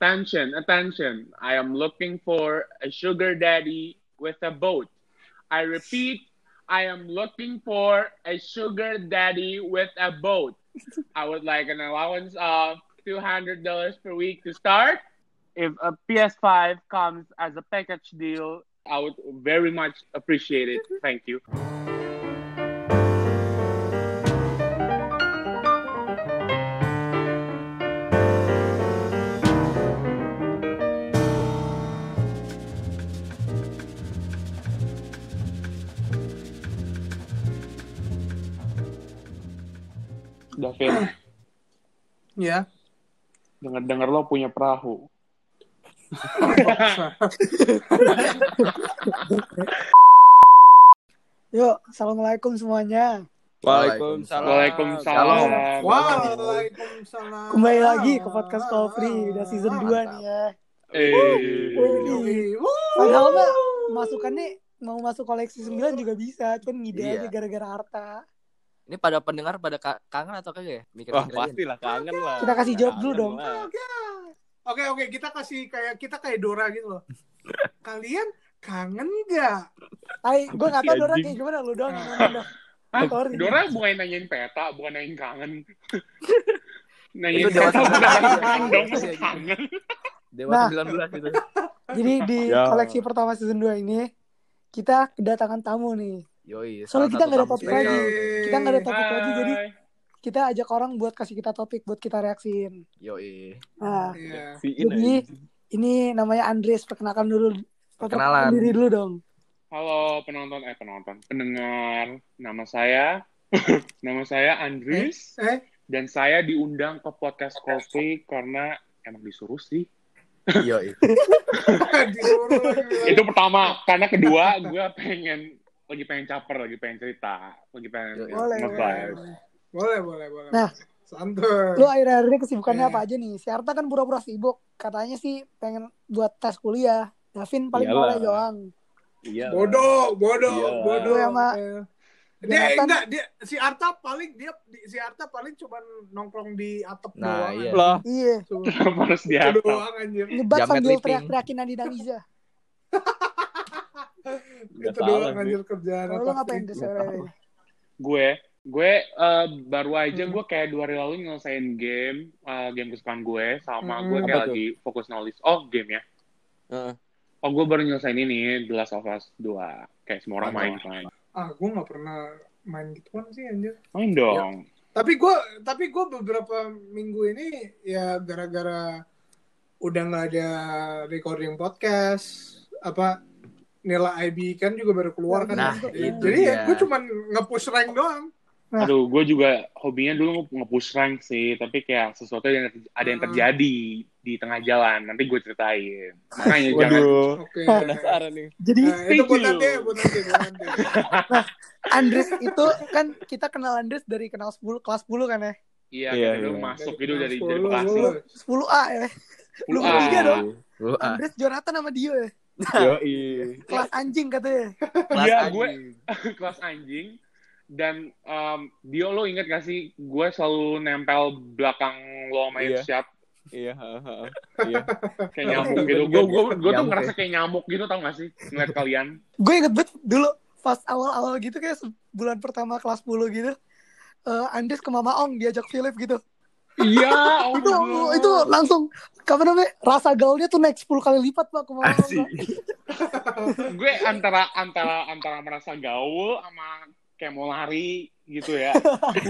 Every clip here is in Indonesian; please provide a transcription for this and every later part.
Attention, attention. I am looking for a sugar daddy with a boat. I repeat, I am looking for a sugar daddy with a boat. I would like an allowance of $200 per week to start. If a PS5 comes as a package deal, I would very much appreciate it. Thank you. Davin, Ya. denger-denger lo punya perahu. Yuk, assalamualaikum semuanya. Waalaikumsalam. Waalaikumsalam. Waalaikumsalam. Kembali lagi ke podcast Call Free, udah season 2 nih ya. Eh. Padahal mah masukannya mau masuk koleksi 9 juga bisa, cuman ngide Iya. aja gara-gara harta. Ini pada pendengar pada ka- kangen atau kagak ya? Mikir Wah pasti lah kangen lah. Kita kasih jawab dulu dong. lah. Oke oke kita kasih kayak kita kayak Dora gitu loh. Kalian kangen nggak? Hai, gue gak tau Dora kayak gimana lu doang. Hah? Sorry. Dora bukan nanyain peta, bukan nanyain kangen. nanyain Itu peta kangen dong, kangen. Dewa Nah. 19 itu. Jadi di Ya. koleksi pertama season 2 ini kita kedatangan tamu nih. Yoi. Soalnya kita nggak ada topik spesial. lagi. Kita nggak ada topik lagi, jadi kita ajak orang buat kasih kita topik buat kita reaksiin. Yoi. Nah, Iya. Siin jadi ini namanya Andres, perkenalkan dulu. Perkenalan. diri dulu dong. Halo penonton, eh penonton, pendengar. Nama saya, nama saya Andris. Eh, Dan saya diundang ke podcast Coffee karena emang disuruh sih. Lagi. Itu pertama. Karena kedua, gue pengen lagi pengen caper, lagi pengen cerita, lagi pengen Boleh, boleh. Boleh boleh boleh. Nah. santuy. Lu akhir-akhir ini kesibukannya Eh. apa aja nih? Si Arta kan pura-pura sibuk. Katanya sih pengen buat tes kuliah. Davin paling Iyalah. boleh doang. Iya. Bodoh, bodoh, Iya. bodoh. Lu sama Eh, Dia Jonathan. enggak dia si Arta paling dia di- si Arta paling cuma nongkrong di atap Nah, doang. iya. Lah. Iya. Cuma- harus di atas? doang anjir. Nyebat sambil teriak-teriakin Andi Namiza. Itu doang anjir kerjaan. Kalau apa ngapain sih? tuh sore gue gue eh, baru aja Hmm. gue kayak dua hari lalu nyelesain game eh, game kesukaan gue sama Hmm. gue kayak Apa tuh? lagi fokus nulis oh game ya Heeh. oh gue baru nyelesain ini The Last of Us 2 kayak semua orang main main Ah, gue nggak pernah main gituan sih anjir. main dong Tapi gue tapi gue beberapa minggu ini ya gara-gara udah nggak ada recording podcast apa Nila IB kan juga baru keluar kan. Nah, Jadi- itu Jadi ya gue cuman nge-push rank doang. Nah. aduh gue juga hobinya dulu nge-push rank sih tapi kayak sesuatu yang ada yang Hmm. terjadi di tengah jalan nanti gue ceritain makanya jangan Waduh. Oke. Penasaran nih. Jadi Nah, itu buat nanti, buat nanti, buat nanti. Andres itu kan kita kenal Andres dari kenal 10 kelas 10 kan ya? iya Iya, dulu iya. masuk Dari gitu dari kelas dari 10, Bekasi lu. 10A ya. Lu 10A. bertiga dong. Lu ah. Andres Jonathan sama Dio ya. Yoi. Kelas anjing katanya. Kelas Iya, anjing. gue- kelas anjing dan um, Dio lo inget gak sih gue selalu nempel belakang lo sama Iya. headshot Iya. heeh. Iya. kayak Iya, nyamuk iya, gitu iya, gue iya. gue gue tuh Nyamuk ngerasa kayak nyamuk gitu tau gak sih ngeliat kalian Gue inget banget dulu pas awal-awal gitu kayak bulan pertama kelas 10 gitu. eh Andres ke Mama Ong diajak Philip gitu. Iya oh itu my itu langsung apa namanya rasa gaulnya tuh naik 10 kali lipat pak gue antara antara antara merasa gaul sama kayak mau lari gitu ya.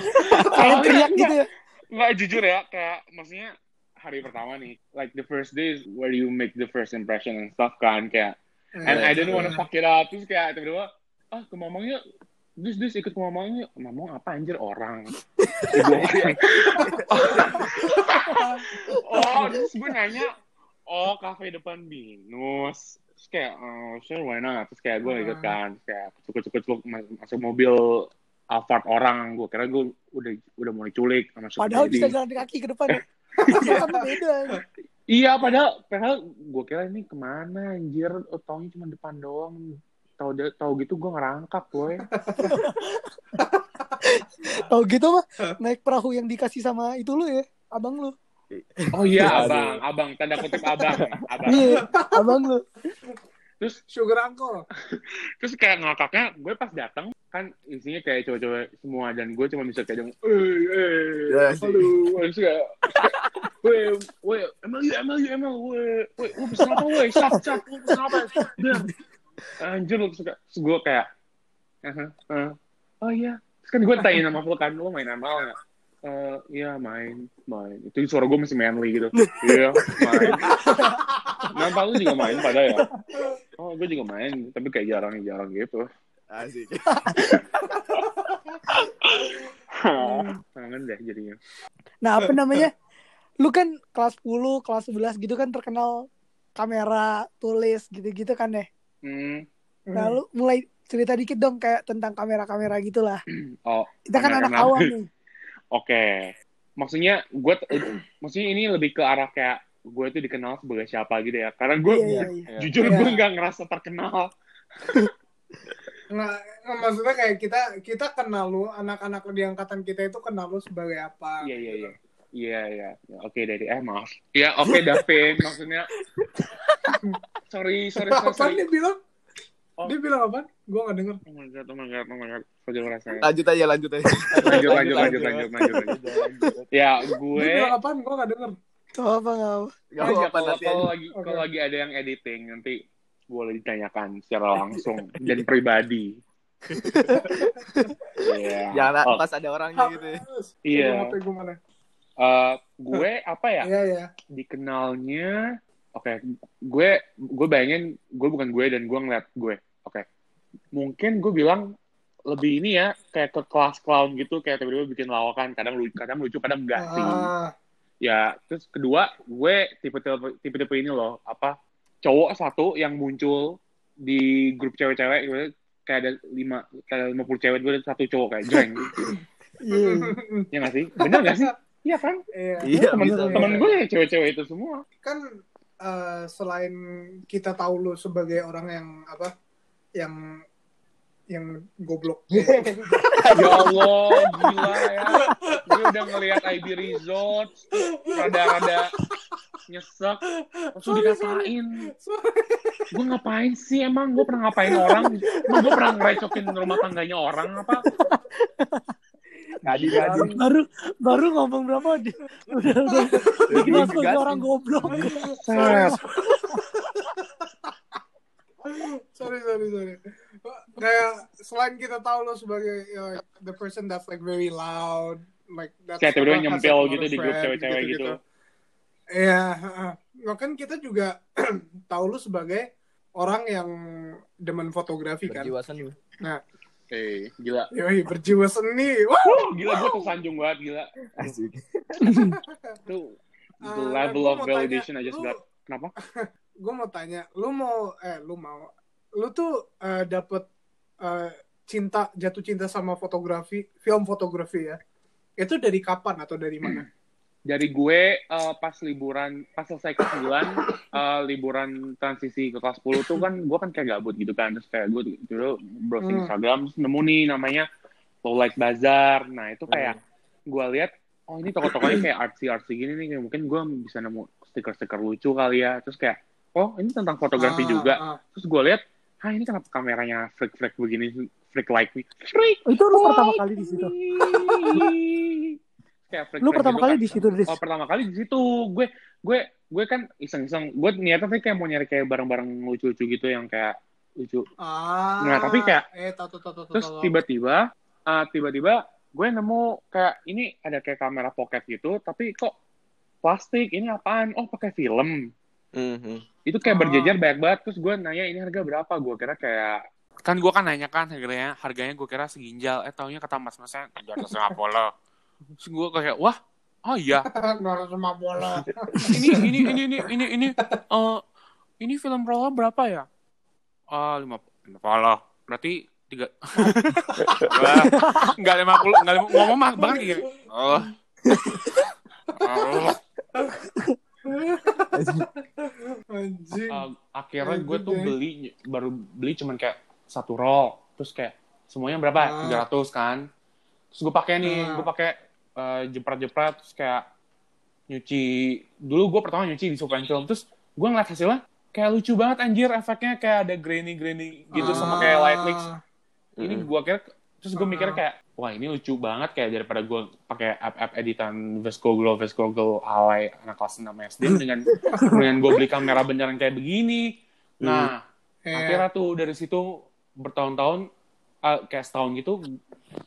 Kayak teriak gitu ya. nggak jujur ya kayak maksudnya hari pertama nih like the first day is where you make the first impression and stuff kan kayak and I didn't wanna fuck it up terus kayak tiba-tiba ah ke mamang yuk dus dus ikut yuk mamang apa anjir orang Ibu orang oh terus gue nanya oh kafe depan binus terus kayak oh sure why not terus kayak gue ikut kan Terus kayak cukup cukup cukup masuk mobil Alphard orang gue kira gue udah udah mau diculik sama Padahal bisa jalan kaki ke depan. ya. Kan beda. Iya, padahal padahal gue kira ini ke mana anjir, oh, taunya cuma depan doang. Tahu tahu gitu gue ngerangkak, boy. Tahu gitu mah naik perahu yang dikasih sama itu lu ya, abang lu. Oh iya, Aduh. abang, abang, tanda kutip abang, abang. Iya, abang lu. Terus Sugar uncle. terus kayak ngakaknya gue pas datang kan isinya kayak cowok-cowok semua dan gue cuma bisa kayak dong eh eh Ya, sih. halo terus kayak weh weh emang you emang you emang weh weh lu pesen apa weh sap sap lu pesen apa Dah. Anjir lu terus gue kayak "Aha, ah. oh iya terus kan gue tanya nama lu kan lu main ML nggak Eh, iya main main itu suara gue masih manly gitu iya main Nampak lu juga main pada ya oh gue juga main tapi kayak jarang-jarang gitu Asik. kangen deh jadinya Nah, apa namanya? Lu kan kelas 10, kelas 11 gitu kan terkenal kamera, tulis gitu-gitu kan deh. Hmm. Nah, lu mulai cerita dikit dong kayak tentang kamera-kamera gitulah. oh Kita kan anak awam nih. oke maksudnya gue maksudnya ini lebih ke arah kayak gue tuh dikenal sebagai siapa gitu ya karena gue Iya, iya, iya. jujur Iya. gue nggak ngerasa terkenal Nggak, nggak, maksudnya kayak kita kita kenal lu, anak-anak di angkatan kita itu kenal lu sebagai apa. iya iya iya iya iya Ya, oke dari eh maaf ya oke Davin maksudnya sorry sorry sorry, Apaan sorry. dia bilang? Oh. Dia bilang apa? Gue gak denger. oh my god oh my god oh my god jadi rasanya Lanjut aja, lanjut aja. lanjut lanjut lanjut lanjut lanjut lanjut ya Dia gue bilang apaan? Gue gak denger. Tuh apa nggak? apa. Gak apa-apa kalau nanti kalau lagi Oke. kalau lagi ada yang editing nanti boleh ditanyakan secara langsung dan pribadi. Iya. Jangan Oh, pas ada orangnya gitu ya. Iya. HP eh, gue apa ya? Iya, iya. Dikenalnya Oke, gue gue bayangin gue bukan gue dan gue ngeliat gue. Oke. Mungkin gue bilang lebih ini ya kayak ke kelas clown gitu kayak tiba-tiba bikin lawakan kadang lucu kadang lucu kadang enggak sih Ah, ya terus kedua gue tipe-tipe tipe-tipe ini loh apa cowok satu yang muncul di grup cewek-cewek gue kayak ada lima kayak lima puluh cewek gue ada satu cowok kayak jeng Iya. ya nggak sih bener nggak sih iya kan Iya. Iya, temen bisa. temen gue ya cewek-cewek itu semua Kan eh, selain kita tahu lu sebagai orang yang apa? Yang yang goblok. ya Allah gila ya gue udah ngelihat IB Resort rada-rada nyesek langsung dikatain gue ngapain sih emang gue pernah ngapain orang emang gue pernah ngerecokin rumah tangganya orang apa Kadi, kadi. Baru baru ngomong berapa dia? Udah udah sebagai Gasin. orang goblok. Sorry, sorry, sorry. Kayak selain kita tahu lo sebagai the person that's like very loud, like that's kayak tiba-tiba nyempil gitu di grup cewek-cewek gitu Iya. Nah, kan kita juga tahu lu sebagai orang yang demen fotografi kan. Berjiwa seni. Eh gila Yoi, berjiwa seni. Wah, gila gue tersanjung banget gila Asik. tuh the Uh, level of tanya, validation I just lu- got kenapa gue mau tanya, lu mau eh lu mau lu tuh eh, dapet eh, cinta jatuh cinta sama fotografi, film fotografi ya. Itu dari kapan atau dari mana? Dari gue eh, pas liburan pas selesai kelas 9 eh, liburan transisi ke kelas 10 tuh kan gue kan kayak gabut gitu kan. Terus kayak gue dulu browsing Hmm. Instagram terus nemu nih namanya Low Light Bazaar. Nah itu kayak gue lihat oh ini toko-tokonya kayak artsy artsy gini nih kayak mungkin gue bisa nemu stiker-stiker lucu kali ya. Terus kayak oh ini tentang fotografi Ah, juga. ah. terus gue lihat ah ini kenapa kameranya freak freak begini freak like me freak Itu lu pertama kali di situ. Kayak Lu pertama kali di situ. Oh pertama kali di situ. Gue gue gue kan iseng-iseng. Gue niatnya tuh kayak mau nyari kayak barang-barang lucu-lucu gitu yang kayak lucu. Ah, Nah, tapi kayak- eh tahu tahu. terus tiba-tiba ah, tiba-tiba gue nemu kayak ini ada kayak kamera pocket gitu tapi kok plastik? Ini apaan? Oh pakai film. Mhm. itu kayak Ah. berjejer banyak banget. Terus gue nanya ini harga berapa? Gue kira kayak kan gue kan nanya kan harganya harganya gue kira seginjal. Eh taunya kata mas masnya tujuh ratus lima puluh terus gue kayak wah oh iya. Ini ini ini ini ini ini eh ini film roll berapa ya? Ah lima lima puluh berarti tiga. Wah, nggak lima puluh nggak lima ngomong mah banget gitu oh. Anjing. Uh, akhirnya gue tuh beli baru beli cuman kayak satu roll. Terus kayak semuanya berapa? Ah. 300 kan. Terus gue pakai nih Ah. gue pakai eh, jepret-jepret terus kayak nyuci dulu gue pertama nyuci di Super Film terus gue ngeliat hasilnya kayak lucu banget anjir efeknya kayak ada grainy grainy gitu sama kayak light mix ini gue kira terus gue mikir Ah. kayak wah ini lucu banget kayak daripada gue pakai app app editan Vesco Glow Vesco Glow alay anak kelas 6 SD dengan dengan gue beli kamera beneran kayak begini. Nah Iya. akhirnya tuh dari situ bertahun-tahun ah, kayak setahun gitu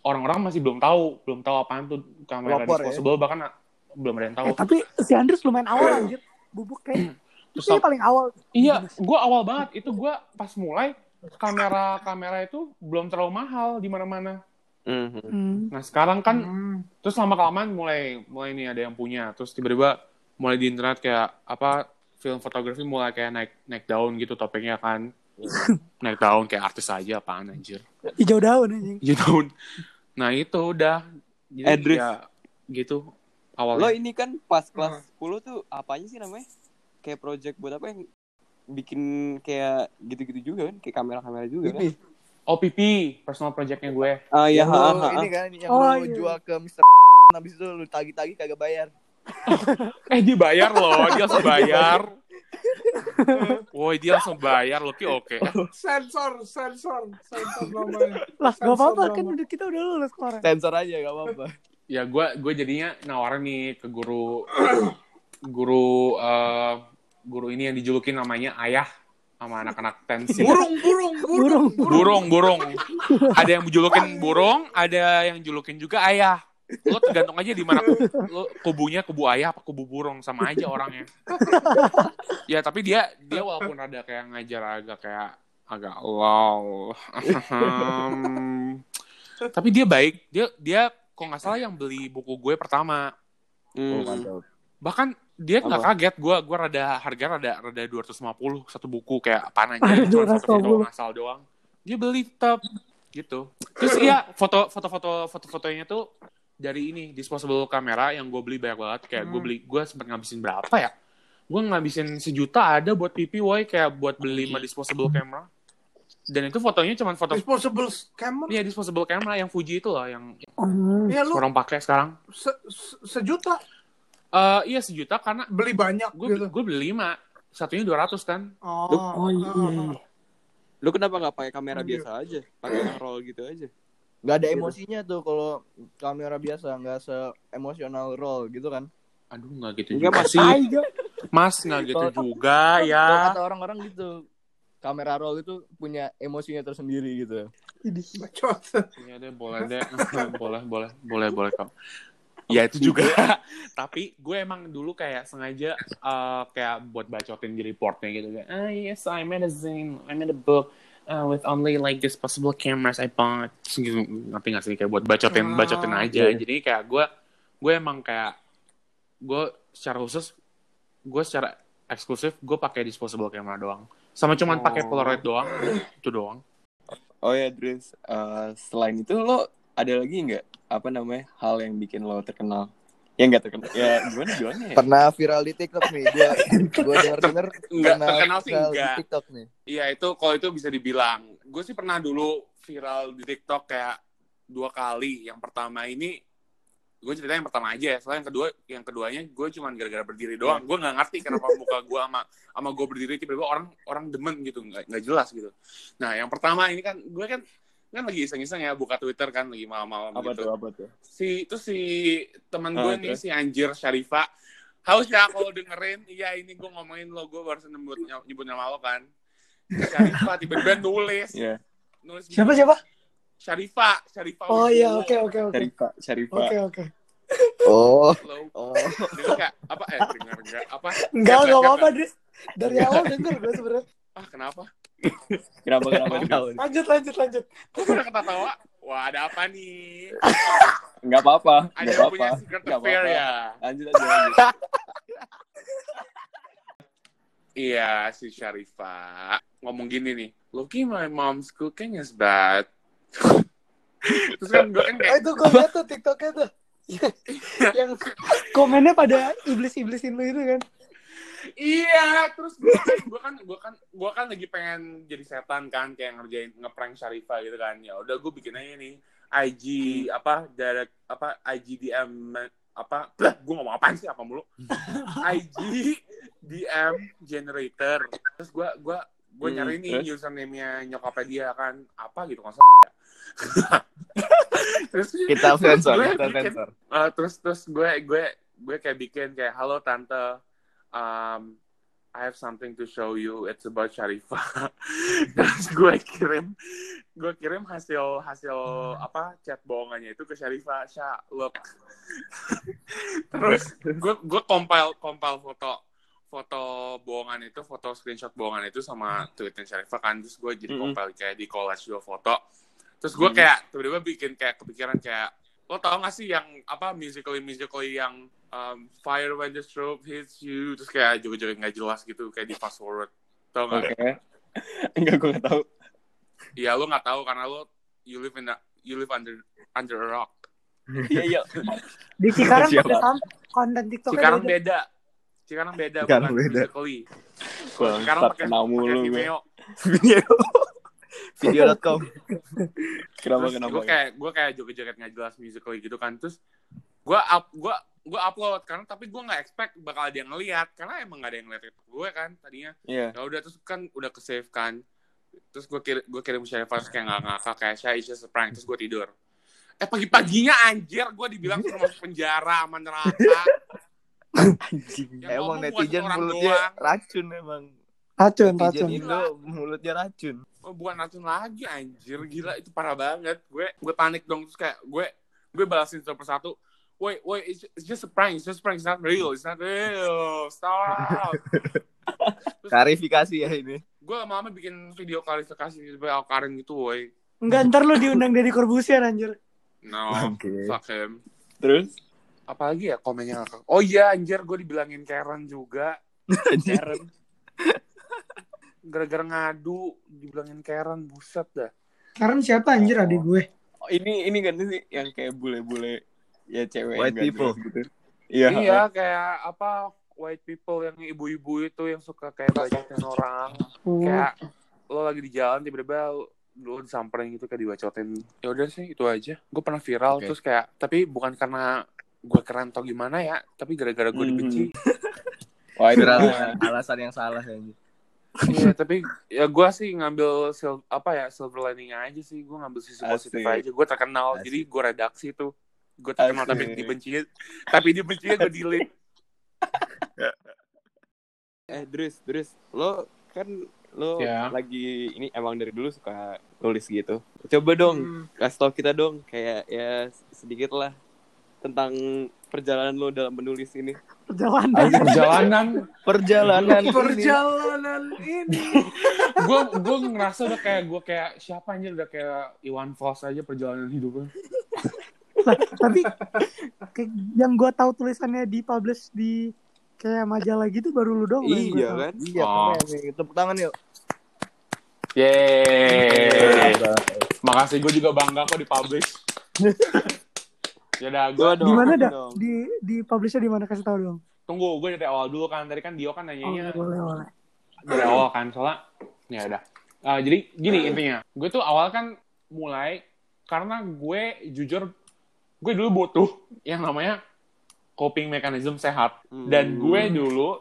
orang-orang masih belum tahu belum tahu apaan tuh kamera Pelopor ya? disposable bahkan ah, belum ada yang tahu Eh, tapi si Andres lumayan awal anjir. Bubuk kayak Terus itu yang paling awal. Iya, gue awal banget. Itu gue pas mulai kamera kamera itu belum terlalu mahal di mana-mana. Mhm. Hmm. Nah sekarang kan Hmm. terus lama kelamaan mulai mulai nih ada yang punya. Terus tiba-tiba mulai di internet kayak apa film fotografi mulai kayak naik naik daun gitu topengnya kan. Naik daun kayak artis aja apaan anjir. Hijau daun anjing. Hijau daun. Nah itu udah. Jadi Edris. ya gitu Lo awalnya. ini kan pas kelas 10 tuh apanya sih namanya? Kayak project buat apa yang bikin kayak gitu-gitu juga kan? Kayak kamera-kamera juga kan? Ini, OPP personal projectnya gue. Ah iya, yang ha, ha, ha. ini kan yang Oh, lu iya. jual ke Mr. Habis itu lu tagi-tagi kagak bayar. Eh dibayar loh, dia langsung bayar. Woi dia langsung bayar loh, Ki oke. Sensor, sensor, sensor namanya. Lah, gak apa-apa Sensor kan udah kita udah lulus kemarin. Sensor aja gak apa-apa. Ya gue gue jadinya nawarin nih ke guru guru eh, guru ini yang dijulukin namanya ayah sama anak-anak tensi. Burung, burung, burung. burung, burung. Ada yang julukin burung, ada yang julukin juga ayah. Lo tergantung aja di mana lo kubunya kubu ayah apa kubu burung sama aja orangnya. ya tapi dia dia walaupun ada kayak ngajar agak kayak agak lol. tapi dia baik. Dia dia kok nggak salah yang beli buku gue pertama. Hmm. Bahkan dia nggak Apa? kaget gue gue rada harga rada rada 250 satu buku kayak apaan aja cuma satu foto 250. ngasal doang dia beli tetap gitu terus iya foto foto foto foto fotonya tuh dari ini disposable kamera yang gue beli banyak banget kayak gue Hmm. beli gue sempat ngabisin berapa ya gue ngabisin sejuta ada buat pipi woi kayak buat beli lima disposable camera dan itu fotonya cuma foto Disposable camera. Iya disposable camera yang Fuji itu loh yang Hmm. Iya lu orang pakai sekarang. se- se- sejuta Eh iya sejuta karena beli banyak gue gitu. gue beli lima satunya 200 kan. Oh, Oh, iya. Lu kenapa nggak pakai kamera biasa aja? Pakai yang roll gitu aja. Gak ada Gitu. emosinya tuh kalau kamera biasa, nggak se emosional roll gitu kan. Aduh nggak gitu juga Mas. Mas nggak gitu Kalau- juga Kalau ya. kata orang-orang gitu, kamera roll itu punya emosinya tersendiri gitu. Bacot. Iya deh boleh deh. boleh boleh boleh boleh kok. Ya itu juga. Tapi gue emang dulu kayak sengaja eh, kayak buat bacotin di reportnya gitu kayak, ah yes I made a zine, I made a book uh, with only like disposable cameras I bought. Gitu, ngerti nggak sih kayak buat bacotin Ah, bacotin aja. iya. Jadi kayak gue gue emang kayak gue secara khusus gue secara eksklusif gue pakai disposable camera doang. Sama cuman pakai Oh. Polaroid doang, itu doang. Oh ya, Dres. Eh, selain itu lo ada lagi nggak apa namanya hal yang bikin lo terkenal? Ya nggak terkenal. Ya gimana gimana ya? Pernah viral di TikTok nih, gua gua denger denger Enggak, pernah terkenal sih viral enggak. di TikTok nih. Iya itu kalau itu bisa dibilang. Gue sih pernah dulu viral di TikTok kayak dua kali. Yang pertama ini gue cerita yang pertama aja ya. Soalnya yang kedua, yang keduanya gue cuma gara-gara berdiri doang. Gue nggak ngerti kenapa muka gue sama sama gue berdiri tiba-tiba orang orang demen gitu, nggak nggak jelas gitu. Nah yang pertama ini kan gue kan kan lagi iseng-iseng ya buka Twitter kan lagi malam-malam Apa gitu. tuh? Apa tuh? Si itu si teman Ah, gue nih terus? si Anjir Syarifa. Haus ya kalau dengerin, iya ini gue ngomongin lo, gue baru nyebut nyebut nama lo kan. Syarifa tiba-tiba nulis Iya. nulis Siapa siapa? Syarifa, Syarifa. Oh iya, oke oke oke. Syarifa, Syarifa. Oke oke. Oh, Lo oh. denger nggak? Apa eh denger nggak? Apa? Enggak enggak apa-apa, Dris. Dari awal denger gue sebenarnya. Ah kenapa? Kenapa kenapa? Lanjut lanjut lanjut. Kok pada ketawa? Wah ada apa nih? Nggak apa-apa. Ada Nggak punya secret Nggak affair apa-apa. ya? Lanjut aja. Lanjut. Iya si Syarifa ngomong gini nih. Loki my mom's cooking is bad. Terus kan gue kan Eh, kayak itu gue liat tuh TikToknya tuh. yang komennya pada iblis-iblisin lu itu kan. Iya, terus gue kan, gue kan, gue kan, gue kan lagi pengen jadi setan kan, kayak ngerjain ngeprank Syarifa gitu kan. Ya udah gue bikin aja nih IG apa direct apa IG DM apa gue ngomong apaan sih apa mulu IG DM generator terus gue gue gue Hmm, nyari nih terus? username-nya nyokapnya dia kan apa gitu kan terus Kita sensor, kita sensor. Uh, terus terus gue gue gue kayak bikin kayak halo tante um, I have something to show you. It's about Sharifah terus gue kirim gue kirim hasil hasil apa chat bohongannya itu ke Sharifah Sha look. Terus gue gue compile compile foto foto bohongan itu foto screenshot bohongan itu sama tweetnya Sharifah kan. Terus gue jadi Mm-mm. compile kayak di collage dua foto. Terus gue Mm. kayak tiba-tiba bikin kayak kepikiran kayak lo tau gak sih yang apa musically musically yang um, fire when the strobe hits you terus kayak joget-joget nggak jelas gitu kayak di fast forward tau Oke. gak? Enggak, gue nggak tahu. Iya lo nggak tahu karena lo you live in a, you live under under a rock. Iya, iya. Di Cikarang pada kan konten TikTok Sekarang beda. Sekarang beda Sekarang bukan beda. musically. Gua Sekarang pakai kenal mulu pakai gue. Vimeo. Video.com. Kenapa, kenapa? gue kayak gue kayak joget-joget nggak jelas musically gitu kan terus gue up gue gue upload karena tapi gue nggak expect bakal ada yang ngeliat karena emang nggak ada yang ngeliat gue kan tadinya Iya. ya udah terus kan udah ke save kan terus gue kirim gue kirim Sharifah terus kayak nggak ngakak kayak saya it's just prank terus gue tidur eh pagi paginya anjir gue dibilang suruh masuk penjara sama neraka Yang Emang ngomong bukan netizen mulutnya doang. racun emang. Racun, Netizen racun. Indo mulutnya racun. oh, bukan racun lagi anjir gila itu parah banget gue gue panik dong terus kayak gue gue balasin satu persatu wait wait it's, it's just a prank it's just a prank it's not real it's not real stop Klarifikasi ya ini. gue lama-lama bikin video klarifikasi di WA Karin gitu woi Enggak, ntar lu diundang dari Corbusier anjir. no Oke. fuck him Terus? apalagi ya komennya ngakak oh iya anjir gue dibilangin Karen juga Karen gara-gara ngadu dibilangin Karen buset dah Karen siapa anjir adik gue? Oh, ini ini kan sih yang kayak bule-bule ya cewek White people. gitu. Iya. iya kayak apa white people yang ibu-ibu itu yang suka kayak bacotin orang Oh. kayak lo lagi di jalan tiba-tiba lo disamperin gitu kayak dibacotin ya udah sih itu aja gue pernah viral Oke. terus kayak tapi bukan karena gue keren atau gimana ya tapi gara-gara gue Mhm. dibenci Wah, itu Viral dengan alasan yang salah ya. Iya, tapi ya gue sih ngambil sil- apa ya silver lining aja sih. Gue ngambil sisi positif aja. Gue terkenal, Asik. jadi gue redaksi tuh. Gue terkenal tapi Asik. dibenci, tapi dibenci gue delete. Eh, Drus, Drus, lo kan lo Ya. lagi ini emang dari dulu suka tulis gitu. Coba dong, Hmm. kasih tau kita dong, kayak ya sedikit lah tentang perjalanan lo dalam menulis ini. Perjalanan. Perjalanan, Perjalanan ini. Perjalanan ini. gue gue ngerasa udah kayak gue kayak siapa aja udah kayak Iwan Fals aja perjalanan hidupnya. Lah, tapi kayak yang gue tahu tulisannya di publish di kayak majalah gitu baru lu dong Iya tahu. kan? Iya, Oh. keren. Tepuk tangan yuk. Yeay. Makasih gue juga bangga kok dipublish. ya udah gue Gua dong, Di mana dah? Di di publishnya di mana kasih tahu dong. tunggu gue dari awal dulu kan tadi kan Dio kan Oh, nanyanya boleh boleh. dari awal kan soalnya ya udah Eh, jadi gini intinya gue tuh awal kan mulai karena gue jujur gue dulu butuh yang namanya coping mechanism sehat. Dan gue dulu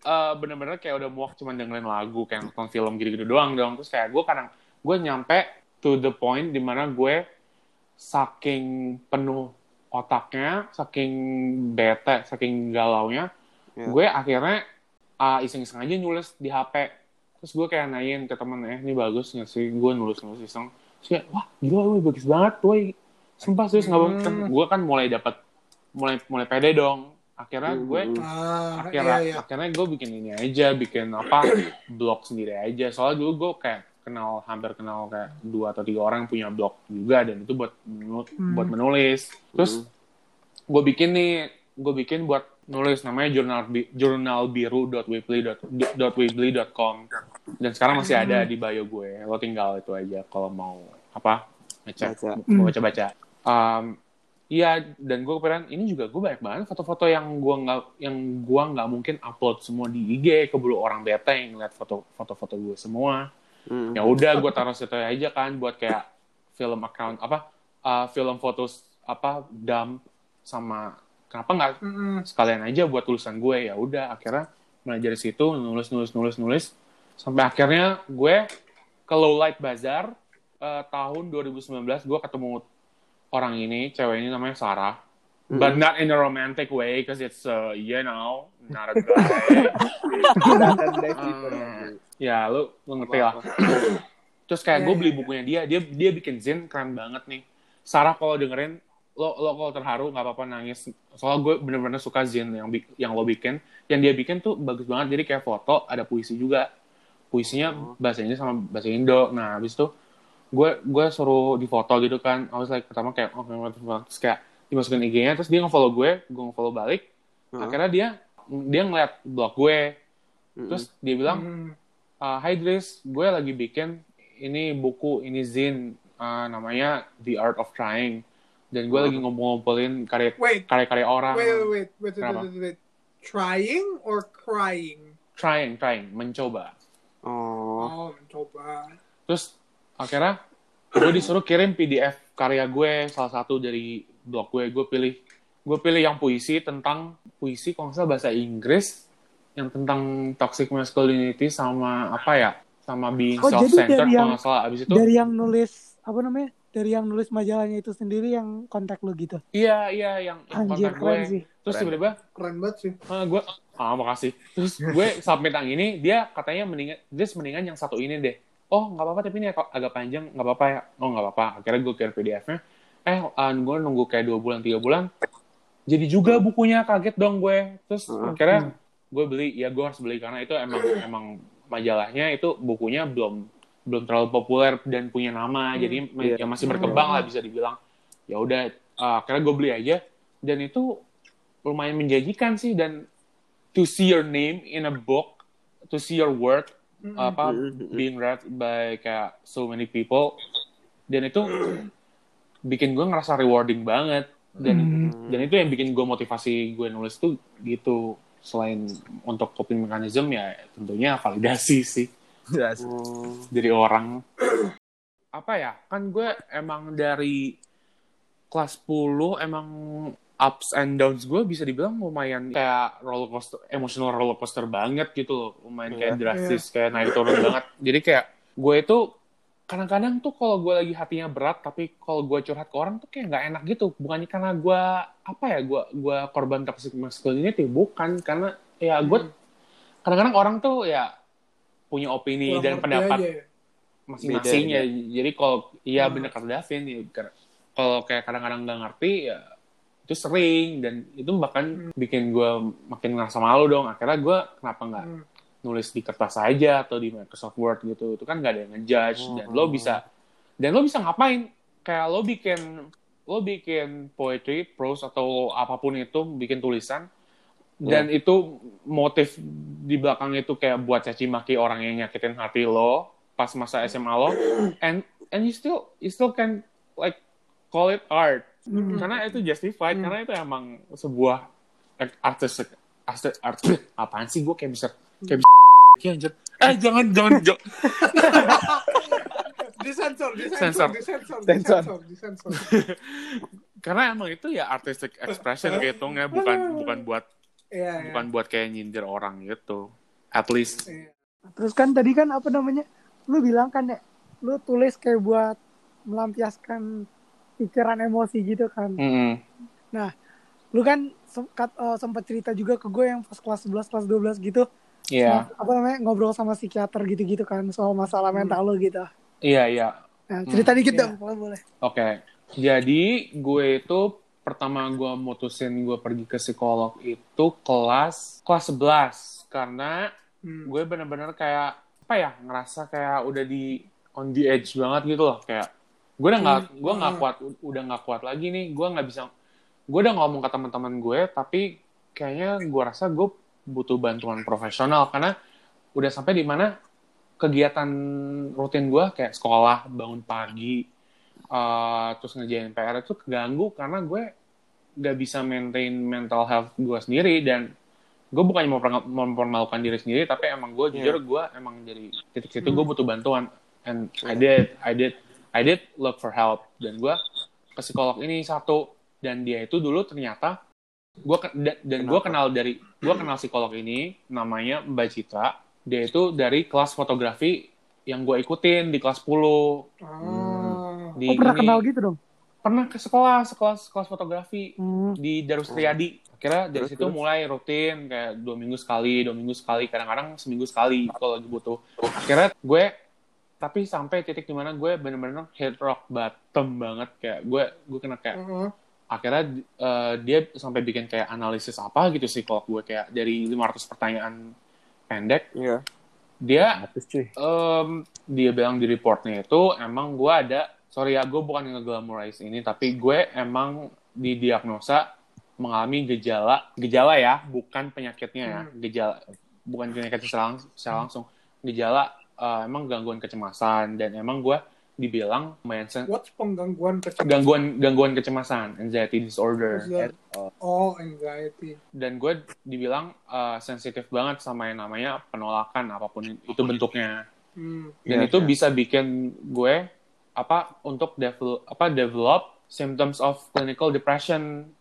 eh, bener-bener kayak udah muak cuma dengerin lagu kayak nonton film gitu-gitu doang dong. Terus kayak gue kadang gue nyampe to the point di mana gue saking penuh otaknya saking bete saking galaunya Ya. gue akhirnya uh, iseng-iseng aja nulis di HP terus gue kayak nanyain ke temen eh ini bagus nggak sih? Gue nulis nulis iseng. Terus kayak wah gila woy bagus banget woy sumpah terus nggak Hmm. kan gue kan mulai dapat mulai mulai pede dong. Akhirnya gue Ah, akhirnya iya, iya. akhirnya gue bikin ini aja bikin apa blog sendiri aja. Soalnya dulu gue kayak kenal hampir kenal kayak dua atau tiga orang yang punya blog juga dan itu buat Hmm. buat menulis. Terus gue bikin nih gue bikin buat nulis namanya jurnal bi- jurnalbiru.weebly.com dan sekarang masih ada di bio gue. Lo tinggal itu aja kalau mau apa Baca. mau baca baca Um, Iya, dan gue kepikiran ini juga gue banyak banget foto-foto yang gue nggak yang gua nggak mungkin upload semua di IG keburu orang bete yang ngeliat foto foto-foto gue semua. Hmm. Ya udah gue taruh situ aja kan buat kayak film account apa uh, film foto apa dump sama kenapa nggak Mm-mm. sekalian aja buat tulisan gue ya udah akhirnya mulai dari situ nulis nulis nulis nulis sampai akhirnya gue ke Low Light Bazaar eh, tahun 2019 gue ketemu orang ini cewek ini namanya Sarah. But not in a romantic way because it's uh, you know not a guy. Bang. ya lu lu ngerti lah. Terus kayak gue beli bukunya dia dia dia bikin zin keren banget nih. Sarah kalau dengerin lo lo kalau terharu nggak apa-apa nangis. Soalnya gue bener-bener suka zin yang yang lo bikin. Yang dia bikin tuh bagus banget jadi kayak foto ada puisi juga. Puisinya bahasa Inggris sama bahasa Indo. Nah habis itu gue gue suruh di foto gitu kan I was like pertama kayak oh fuck. terus kayak dimasukin IG-nya terus dia nge-follow gue gue nge-follow balik akhirnya dia dia ngeliat blog gue terus dia bilang. Uh, Hai Dris, gue lagi bikin ini buku, ini zin uh, namanya The Art of Trying. Dan gue lagi ngumpul-ngumpulin karya Wait, karya-karya orang. wait, wait, wait, wait, wait, Kenapa? wait, wait. Trying or crying? Trying, trying, mencoba. Oh. Oh, mencoba. Terus akhirnya gue disuruh kirim PDF karya gue, salah satu dari blog gue. Gue pilih gue pilih yang puisi tentang puisi kalau nggak salah bahasa Inggris yang tentang toxic masculinity sama apa ya sama being Oh, jadi self-centered dari kalau yang- nggak salah abis itu Dari yang nulis apa namanya? Dari yang nulis majalahnya itu sendiri yang kontak lo gitu. Iya, iya, yang, yang Anjir kontak keren gue. sih. Terus Keren. tiba-tiba, Keren banget sih. ah, gue, ah makasih. Terus gue submit yang ini, dia katanya mendingan, dia mendingan yang satu ini deh. Oh, nggak apa-apa, tapi ini ag- agak panjang, nggak apa-apa ya. Oh, nggak apa-apa. Akhirnya gue kirim PDF-nya. Eh, ah, gue nunggu kayak dua bulan, tiga bulan. Jadi juga bukunya, kaget dong gue. Terus Hmm. akhirnya gue beli, ya gue harus beli karena itu emang emang majalahnya itu bukunya belum belum terlalu populer dan punya nama, jadi ma- Iya. ya masih berkembang lah bisa dibilang. Ya udah, uh, akhirnya gue beli aja dan itu lumayan menjanjikan sih dan to see your name in a book, to see your work. Apa being read by kayak so many people. Dan itu bikin gue ngerasa rewarding banget. Dan Hmm. dan itu yang bikin gue motivasi gue nulis tuh gitu. Selain untuk coping mechanism ya tentunya validasi sih. Jelas. Oh. dari orang. Apa ya kan gue emang dari kelas 10 emang ups and downs gue bisa dibilang lumayan kayak roller coaster emotional roller coaster banget gitu loh lumayan kayak Iya. drastis kayak naik turun banget jadi kayak gue itu kadang-kadang tuh kalau gue lagi hatinya berat tapi kalau gue curhat ke orang tuh kayak nggak enak gitu bukannya karena gue apa ya gue gue korban toxic masculinity bukan karena ya gue kadang-kadang orang tuh ya punya opini Kurang dan pendapat ya. masing-masing Beda, ya. Jadi kalau iya Hmm. bener kata Davin ya, kalau kayak kadang-kadang nggak ngerti ya itu sering dan itu bahkan bikin gue makin ngerasa malu dong. Akhirnya gue kenapa nggak Hmm. nulis di kertas aja atau di Microsoft Word gitu. Itu kan nggak ada yang ngejudge dan lo Oh. bisa dan lo bisa ngapain? Kayak lo bikin lo bikin poetry, prose atau apa pun itu, bikin tulisan dan itu motif di belakang itu kayak buat caci maki orang yang nyakitin hati lo pas masa SMA lo and and you still you still can like call it art Mm. karena itu justified Hmm. karena itu emang sebuah artistic artistic art apaan sih gue kayak bisa kayak bisa Iya, anjir. eh jangan jangan jangan Disensor, Sensor. disensor, disensor, Sensor. disensor, disensor. karena emang itu ya artistic expression kehitungnya bukan bukan buat Iya, iya. bukan buat kayak nyindir orang gitu at least Iya. Terus kan tadi kan apa namanya? Lu bilang kan ya, lu tulis kayak buat melampiaskan pikiran emosi gitu kan. Mm-mm. Lu kan sempat sempat cerita juga ke gue yang pas kelas 11 kelas 12 gitu. Iya, Apa namanya? ngobrol sama psikiater gitu-gitu kan soal masalah mental lu gitu. iya, iya. Nah, cerita Hmm, dikit iya. dong kalau boleh. Oke, jadi gue itu pertama gue mutusin gue pergi ke psikolog itu kelas kelas 11 karena Hmm. gue bener-bener kayak apa ya ngerasa kayak udah di on the edge banget gitu loh kayak gue udah nggak Hmm. gue nggak Hmm. kuat udah nggak kuat lagi nih. Gue nggak bisa gue udah ngomong ke teman-teman gue tapi kayaknya gue rasa gue butuh bantuan profesional karena udah sampai di mana kegiatan rutin gue kayak sekolah bangun pagi eh, terus ngerjain PR itu keganggu karena gue gak bisa maintain mental health gue sendiri dan gue bukannya mau mempermalukan diri sendiri tapi emang gue jujur gue emang dari titik situ gue butuh bantuan. And I did I did I did look for help dan gue ke psikolog ini satu dan dia itu dulu ternyata Gue dan gue kenal dari gue kenal psikolog ini namanya Mbak Citra. Dia itu dari kelas fotografi yang gue ikutin di kelas 10 Ah. di Oh, pernah ini. kenal gitu dong? pernah ke sekolah sekelas kelas fotografi Hmm. di Darus Triadi. Akhirnya dari Terus, situ terus? mulai rutin kayak dua minggu sekali, dua minggu sekali, kadang-kadang seminggu sekali kalau lagi butuh. Akhirnya gue tapi sampai titik di mana gue bener-bener hit rock bottom banget kayak gue gue kena kayak Heeh. akhirnya eh, dia sampai bikin kayak analisis apa gitu sih kalau gue kayak dari 500 pertanyaan pendek Iya. dia em, dia bilang di reportnya itu emang gue ada sorry ya gue bukan nge-glamorize ini tapi gue emang didiagnosa mengalami gejala gejala ya bukan penyakitnya ya gejala bukan penyakit secara, secara langsung gejala eh, emang gangguan kecemasan dan emang gue dibilang lumayan sen- What's penggangguan kecemasan? gangguan gangguan kecemasan anxiety disorder Oh, anxiety. dan gue dibilang eh, sensitif banget sama yang namanya penolakan apa pun itu bentuknya Hmm. dan Iya, itu iya. bisa bikin gue apa untuk develop apa develop symptoms of clinical depression.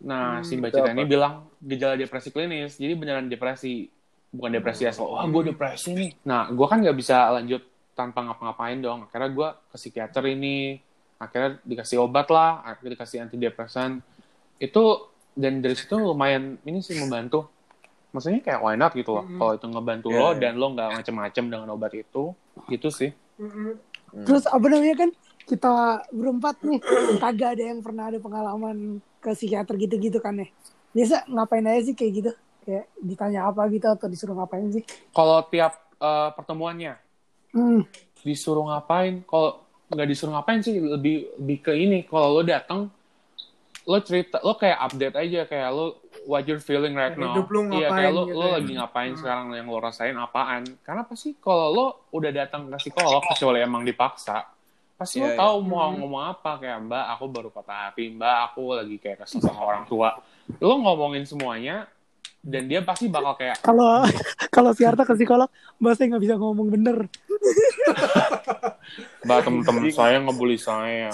Nah, Hmm, si Mbak Cita ini bilang gejala depresi klinis, jadi beneran depresi, bukan depresi asal. Wah, gue depresi nih. Nah, gue kan nggak bisa lanjut tanpa ngapa-ngapain dong. Akhirnya gue ke psikiater ini, akhirnya dikasih obat lah, akhirnya dikasih antidepresan. Itu dan dari situ lumayan ini sih membantu. Maksudnya kayak why not gitu loh. Hmm. Kalau itu ngebantu Iya, lo dan lo nggak macem-macem dengan obat itu, gitu sih. Mm-mm. Terus apa namanya kan kita berempat nih kagak ada yang pernah ada pengalaman ke psikiater gitu-gitu kan ya. Biasa ngapain aja sih kayak gitu? Kayak ditanya apa gitu atau disuruh ngapain sih? Kalau tiap eh, pertemuannya Hmm. disuruh ngapain? Kalau nggak disuruh ngapain sih lebih lebih ke ini. Kalau lo datang, lo cerita, lo kayak update aja kayak lo what you're feeling right now. Hidup lo Iya ngapain kayak lo gitu lo ya. lagi ngapain Hmm. sekarang yang lo rasain apaan? Karena pasti kalau lo udah datang ke psikolog kecuali emang dipaksa, pasti lo Iya, tahu mau Hmm. ngomong apa kayak Mbak aku baru patah hati, Mbak aku lagi kayak kesel sama orang tua. Lo ngomongin semuanya dan dia pasti bakal kayak Kalau kalau Siarta ke psikolog, bahasa nggak bisa ngomong bener. Mbak temen-temen saya ngebully saya.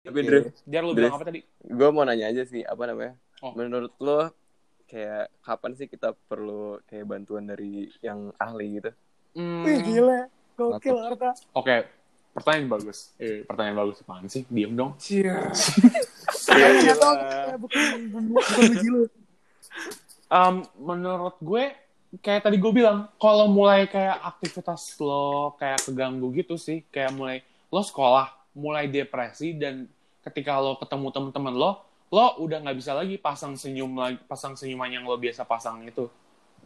Tapi Dre, Dia lo Dres. bilang apa tadi? gue mau nanya aja sih, apa namanya? Oh. Menurut lo, kayak kapan sih kita perlu kayak bantuan dari yang ahli gitu? Hmm, Wih gila, gokil Arta. Oke, pertanyaan bagus. Eh, pertanyaan bagus apaan sih? Diem dong. Cia. Iya, Nggak tahu, bukan bukan uji lu. Um, menurut gue, kayak tadi gue bilang, kalau mulai kayak aktivitas lo kayak keganggu gitu sih, kayak mulai lo sekolah, mulai depresi dan ketika lo ketemu temen-temen lo, lo udah nggak bisa lagi pasang senyum lagi, pasang senyuman yang lo biasa pasang itu.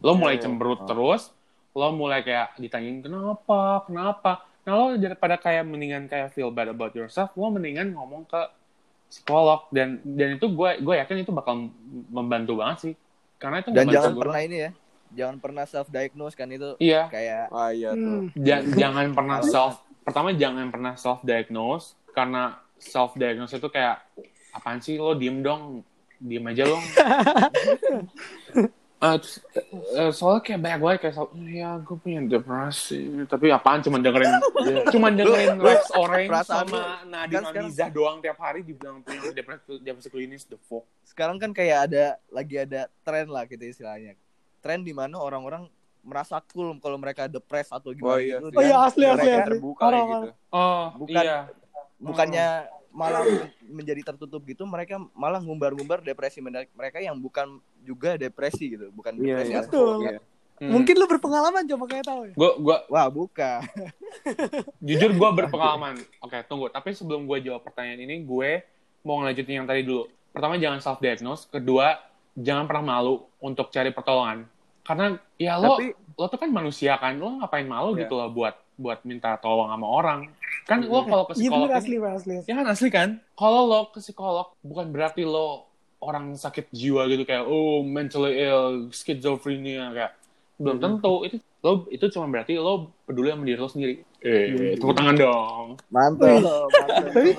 Lo mulai Iya, cemberut oh. terus, lo mulai kayak ditanyain kenapa, kenapa. Nah lo daripada kayak mendingan kayak feel bad about yourself, lo mendingan ngomong ke psikolog dan dan itu gue gue yakin itu bakal membantu banget sih karena itu Dan jangan gue pernah ini ya. Jangan pernah self diagnose kan itu iya kayak Ah iya tuh. Hmm. Ja- jangan pernah self pertama jangan pernah self diagnose karena self diagnose itu kayak apaan sih lo diem dong diem aja lo Eh, soalnya kayak banyak banget kayak so- ya gue punya depresi tapi apaan cuma dengerin cuma dengerin Lu- Rex Orange sama Nadine kan sekarang- Amizah doang tiap hari dibilang punya depresi depresi klinis the fuck sekarang kan kayak ada lagi ada tren lah gitu istilahnya. Tren di mana orang-orang merasa cool kalau mereka depres atau gimana Oh, iya gitu. Oh iya dan asli asli mereka asli. terbuka kayak parah. gitu. oh Bukan- iya bukannya malah menjadi tertutup gitu mereka malah ngumbar-ngumbar depresi mereka yang bukan juga depresi gitu bukan Iya, depresi iya. asli. Betul. Iya. Hmm. Mungkin lu berpengalaman coba kayak tahu ya. gue gue wah bukan jujur gue berpengalaman oke tunggu tapi sebelum gue jawab pertanyaan ini gue mau ngelanjutin yang tadi dulu pertama jangan self diagnose kedua jangan pernah malu untuk cari pertolongan karena ya lo Tapi lo tuh kan manusia kan lo ngapain malu Iya. gitu loh buat buat minta tolong sama orang kan lo kalau ke Iya psikolog bener ini- asli asli. asli. ya kan asli kan kalau lo ke psikolog bukan berarti lo orang sakit jiwa gitu kayak oh mentally ill schizophrenia kayak belum tentu itu lo itu cuma berarti lo peduli sama diri lo sendiri eh tepuk tangan dong mantap Tapi-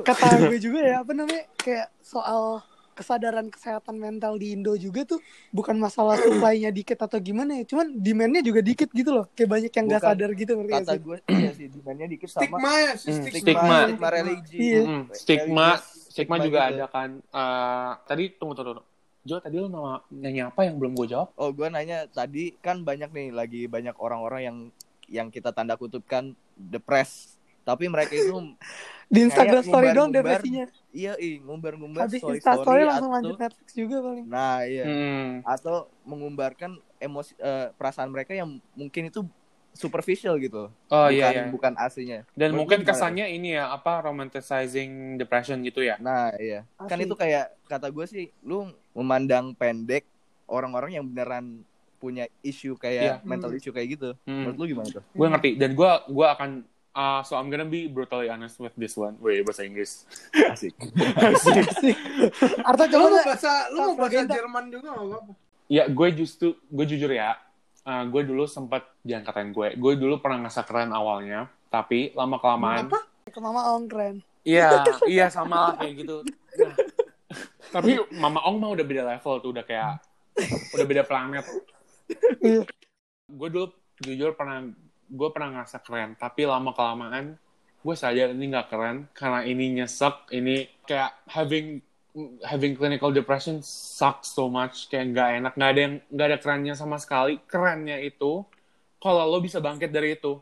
Kata gue juga ya apa namanya kayak soal kesadaran kesehatan mental di Indo juga tuh bukan masalah supply-nya dikit atau gimana ya, cuman demand-nya juga dikit gitu loh. Kayak banyak yang nggak Bukan. sadar gitu ngerti gak kata sih? gue iya sih demandnya dikit sama Stigma ya, sih, Hmm, stigma. stigma. stigma religi Iya. Mm, stigma Stigma juga ada kan. Eh, tadi tunggu tunggu. tunggu. Jo, tadi lu nama nanya apa yang belum gue jawab? Oh, gue nanya tadi kan banyak nih lagi banyak orang-orang yang yang kita tanda kutupkan depres. Tapi mereka itu Di Instagram story ngumbar-ngumbar. depresinya. iya ih ngumbar-ngumbar Habis story Insta story langsung atau lanjut Netflix juga paling. nah iya Hmm. atau mengumbarkan emosi eh, perasaan mereka yang mungkin itu superficial gitu. Oh bukan, iya iya. bukan aslinya. Dan Menurut mungkin lu kesannya ini ya apa romanticizing depression gitu ya. Nah, iya. Kan Asli. itu kayak kata gue sih, lu memandang pendek orang-orang yang beneran punya isu kayak Iya. mental Hmm. issue kayak gitu. Hmm. Menurut lu gimana tuh? Gue ngerti dan gue gue akan uh, so I'm gonna be brutally honest with this one. Wait, bahasa Inggris. Asik. Arta Lu coba mau nggak? bahasa lu mau bahasa. Jerman juga nggak apa-apa. ya gue justru gue jujur ya. Uh, gue dulu sempat jangan katain gue. Gue dulu pernah ngerasa keren awalnya, tapi lama kelamaan. Apa? Ke Mama Ong keren. Iya, iya sama lah kayak gitu. Nah, tapi Mama Ong mah udah beda level tuh, udah kayak udah beda planet. Iya. gue dulu jujur pernah gue pernah ngerasa keren, tapi lama kelamaan gue sadar ini nggak keren karena ini nyesek, ini kayak having having clinical depression sucks so much, kayak nggak enak, nggak ada yang nggak ada kerennya sama sekali. Kerennya itu kalau lo bisa bangkit dari itu,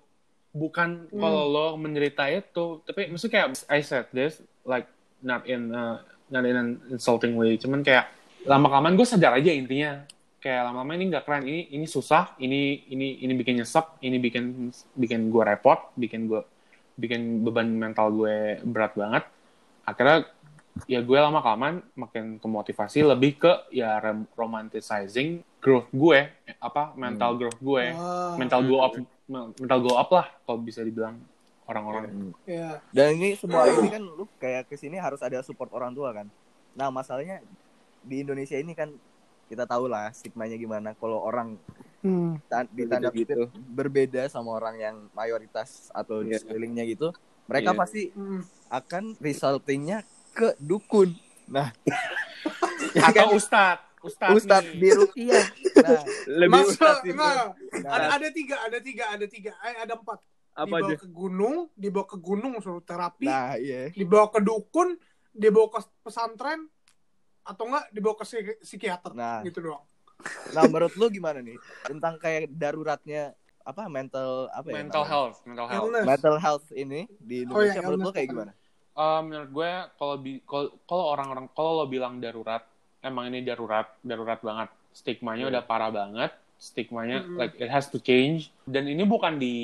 bukan kalau lo menderita itu, tapi maksudnya kayak I said this like not in uh, not in an insulting way, cuman kayak lama kelamaan gue sadar aja intinya. Kayak lama-lama ini nggak keren ini ini susah ini ini ini bikin nyesek ini bikin bikin gue repot bikin gue bikin beban mental gue berat banget. Akhirnya ya gue lama kelamaan makin kemotivasi lebih ke ya romanticizing growth gue apa mental growth gue Wah, mental glow up mental glow up lah kalau bisa dibilang orang-orang ya. Dan ini semua ini kan lu kayak ke sini harus ada support orang tua kan. Nah, masalahnya di Indonesia ini kan kita tahu lah stigmanya gimana kalau orang Hmm. ta- di tanda Berbeda sama orang yang mayoritas atau di Iya. sekelilingnya gitu, mereka Iya. pasti Hmm. akan resultingnya ke dukun. Nah, atau ustad ustad Ustadz nih. biru iya. Nah, Lebih Masa, ustadz itu. nah, Ada ada tiga, ada tiga, ada tiga, eh, ada empat. Apa dibawa aja? ke gunung, dibawa ke gunung suruh terapi, nah iya. dibawa ke dukun, dibawa ke pesantren, atau enggak dibawa ke psiki- psikiater, Nah. gitu doang. Nah, menurut lu gimana nih tentang kayak daruratnya apa mental apa ya? mental health mental health Illness. Mental health ini di Oh, Indonesia iya, menurut lu kayak gimana? Eh, menurut gue kalau kalau orang-orang kalau lo bilang darurat emang ini darurat darurat banget stigmanya Iya. udah parah banget stigmanya Mm-mm. like it has to change dan ini bukan di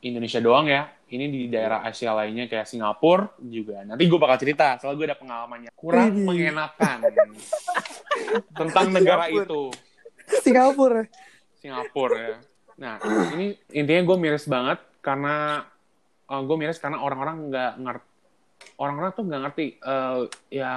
Indonesia doang ya ini di daerah Asia lainnya kayak Singapura juga nanti gue bakal cerita soalnya gue ada pengalamannya kurang Widih. mengenakan tentang negara Singapura. itu Singapura. Singapura ya. Nah, ini intinya gue miris banget karena gue miris karena orang-orang nggak ngerti orang-orang tuh nggak ngerti eh, ya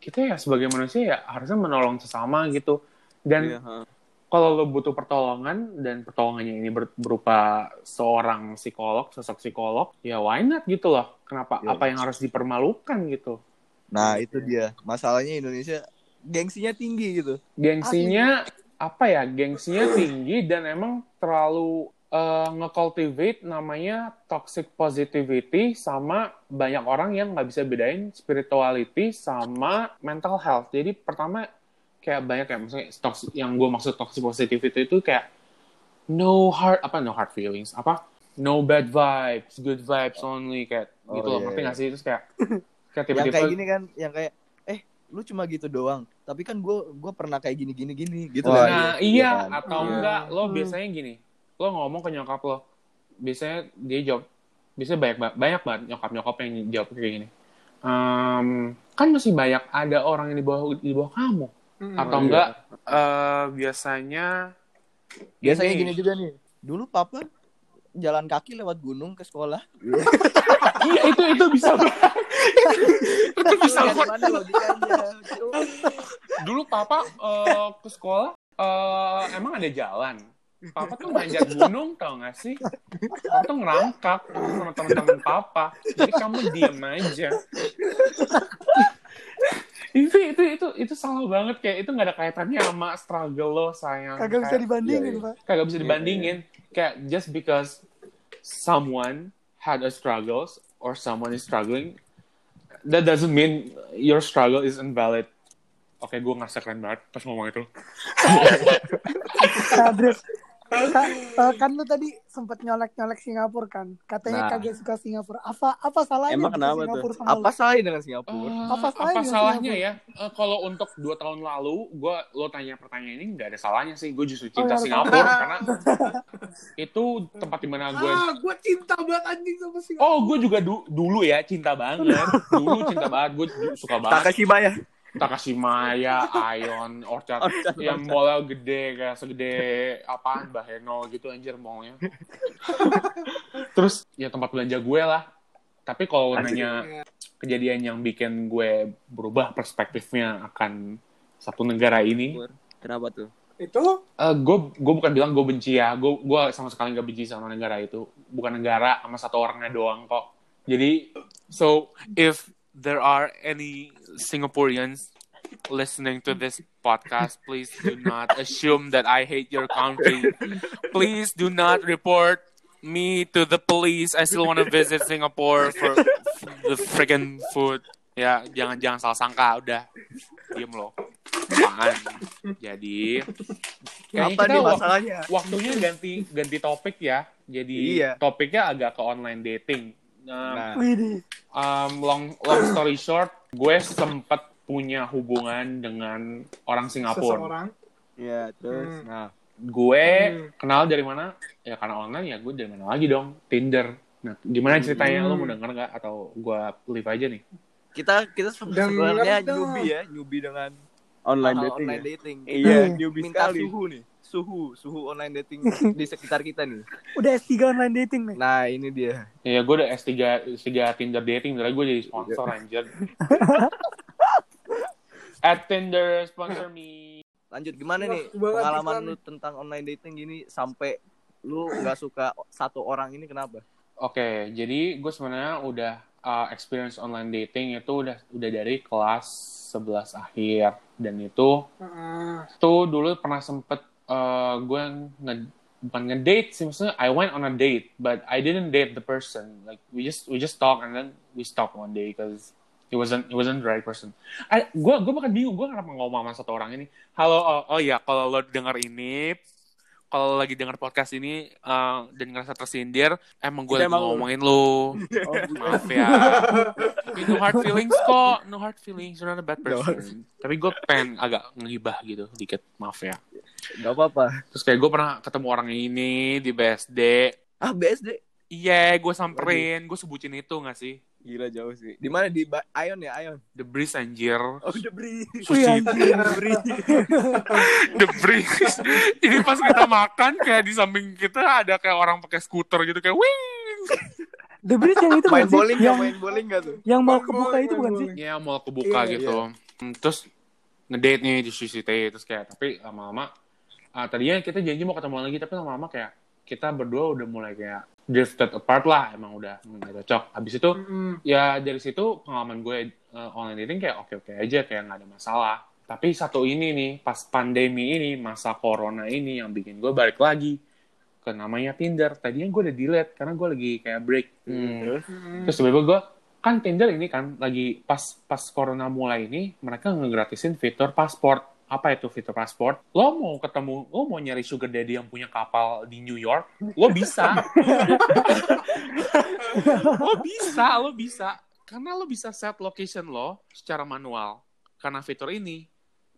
kita ya sebagai manusia ya harusnya menolong sesama gitu dan Iya, ha. kalau lo butuh pertolongan dan pertolongannya ini ber- berupa seorang psikolog sosok psikolog ya why not gitu loh kenapa Iya. apa yang harus dipermalukan gitu Nah, itu dia. Masalahnya Indonesia gengsinya tinggi gitu. gengsinya apa ya gengsinya tinggi dan emang terlalu eh, nge-cultivate namanya toxic positivity sama banyak orang yang nggak bisa bedain spirituality sama mental health jadi pertama kayak banyak ya maksudnya toxic, yang gue maksud toxic positivity itu kayak no hard apa no hard feelings apa no bad vibes good vibes only kayak Oh, gitu loh iya, ngerti iya. nggak sih terus kayak kayak Yang tiba-tiba kayak gini kan, yang kayak eh lu cuma gitu doang. Tapi kan gue gue pernah kayak gini gini gini gitu kan. Nah, Iya iya, kan? atau Iya. enggak, lo Hmm. biasanya gini, lo ngomong ke nyokap lo, biasanya dia jawab, biasanya banyak ba- banyak banget nyokap-nyokap yang jawab kayak gini. Ehm, kan masih banyak ada orang yang di bawah di bawah kamu, Hmm. atau iya. enggak? eh, biasanya, Biasanya Ini. gini juga nih. Dulu papa jalan kaki lewat gunung ke sekolah. iya itu itu bisa banget. itu bisa logikanya? Dulu papa eh, ke sekolah, eh, emang ada jalan. Papa tuh manjat gunung tau gak sih? Papa tuh ngerangkak sama teman-teman papa. Jadi kamu diem aja. itu itu itu itu salah banget kayak itu nggak ada kaitannya sama struggle lo sayang. Kagak bisa dibandingin, iya, iya. Pak. kagak bisa dibandingin. Kayak just because someone had a struggles or someone is struggling, that doesn't mean your struggle is invalid. Oke, gue ngerasa keren banget pas ngomong itu. Nah, Dres, ka- eh, kan lu tadi sempat nyolek-nyolek Singapura kan. Katanya Nah. kagak suka Singapura. Apa apa salahnya Emang kenapa Singapura sama Apa salahnya dengan Singapura? Eh, Apa apa, salahnya salahnya Singapura? ya? Eh, kalau untuk dua tahun lalu, gue lo tanya pertanyaan ini nggak ada salahnya sih. Gue justru Oh, cinta nggak ada Singapura karena itu tempat di mana gue. Ah, gue cinta banget anjing sama Singapura. Oh, gue juga du- dulu ya cinta banget. Dulu cinta banget. Gue suka banget. Takashibaya. Takashimaya, Ion, Orchard, Orchard, yang mallnya gede kayak segede apaan Baheno gitu anjir mallnya. Terus ya tempat belanja gue lah. Tapi kalau nanya kejadian yang bikin gue berubah perspektifnya akan satu negara ini, Kenapa tuh? Itu eh, gue gue bukan bilang gue benci ya, gue gue sama sekali gak benci sama negara itu, bukan negara sama satu orangnya doang kok. Jadi so if there are any Singaporeans listening to this podcast, please do not assume that I hate your country. Please do not report me to the police. I still want to visit Singapore for the freaking food. Ya, jangan jangan salah sangka, udah. Diem loh. Apaan? Jadi kayaknya Apa kita nih masalahnya? waktunya ganti ganti topik ya. Jadi Iya. topiknya agak ke online dating. Nah, Nah. Um, long long story short, gue sempet punya hubungan dengan orang Singapura. seseorang. Ya, terus. Hmm. Nah, gue Hmm. kenal dari mana? Ya karena online ya gue dari mana lagi dong? Tinder. Nah, gimana ceritanya? Lo mau Hmm. denger nggak? Atau gue leave aja nih? kita kita sebenarnya newbie ya, newbie dengan Online hal dating. online ya? dating. Iya, Hmm. newbie Minta sekali. suhu nih, suhu, suhu online dating di sekitar kita nih. Udah S3 online dating nih. Nah, ini dia. Ya gue udah S3, S3 Tinder dating, dari gue jadi sponsor anjir. At Tinder, sponsor me. Lanjut gimana nih pengalaman lu tentang online dating gini sampai lu nggak suka satu orang ini kenapa? Oke, jadi gue sebenarnya udah uh, experience online dating itu udah udah dari kelas 11 akhir dan itu Ah, tuh dulu pernah sempet uh, gue nge bukan ngedate sih maksudnya I went on a date but I didn't date the person like we just we just talk and then we stop one day because it wasn't it wasn't the right person. I, gue gue bahkan bingung gue kenapa ngomong sama satu orang ini. Halo oh, oh ya kalau lo denger ini kalau lagi denger podcast ini uh, dan ngerasa tersindir emang gue lagi ngomongin lo Oh, maaf ya. Tapi no hard feelings kok. No hard feelings. You're not a bad person. Tapi gue pengen agak ngibah gitu dikit. Maaf ya. Gak apa-apa. terus kayak gue pernah ketemu orang ini di BSD Ah, BSD. iya gue samperin. Gue sebutin itu gak sih Gila jauh sih. Di mana di Ba- Ion ya, Ion. The Breeze anjir Oh, The Breeze. Sushi Wih, anjir. The Breeze jadi pas kita makan kayak di samping kita ada kayak orang pakai skuter gitu kayak wing The Bridge yang itu Main bukan sih? bowling gak? yang, Main bowling gak tuh? yang mau kebuka itu bukan sih? bowling. ya mau kebuka Iya, gitu Hmm, terus ngedate nih di Sushi Tei terus kayak tapi lama-lama ah, tadinya kita janji mau ketemu lagi tapi lama-lama kayak kita berdua udah mulai kayak drifted apart lah emang udah nggak cocok habis itu mm, ya dari situ pengalaman gue uh, online dating kayak oke oke aja kayak nggak ada masalah tapi satu ini nih pas pandemi ini masa corona ini yang bikin gue balik lagi ke namanya Tinder tadinya gue udah delete karena gue lagi kayak break. Terus? mm. Terus tiba-tiba gue kan Tinder ini kan lagi pas pas corona mulai ini mereka ngegratisin fitur pasport. Apa itu fitur pasport? Lo mau ketemu, lo mau nyari sugar daddy yang punya kapal di New York, lo bisa. lo bisa, lo bisa. Karena lo bisa set location lo secara manual. Karena fitur ini,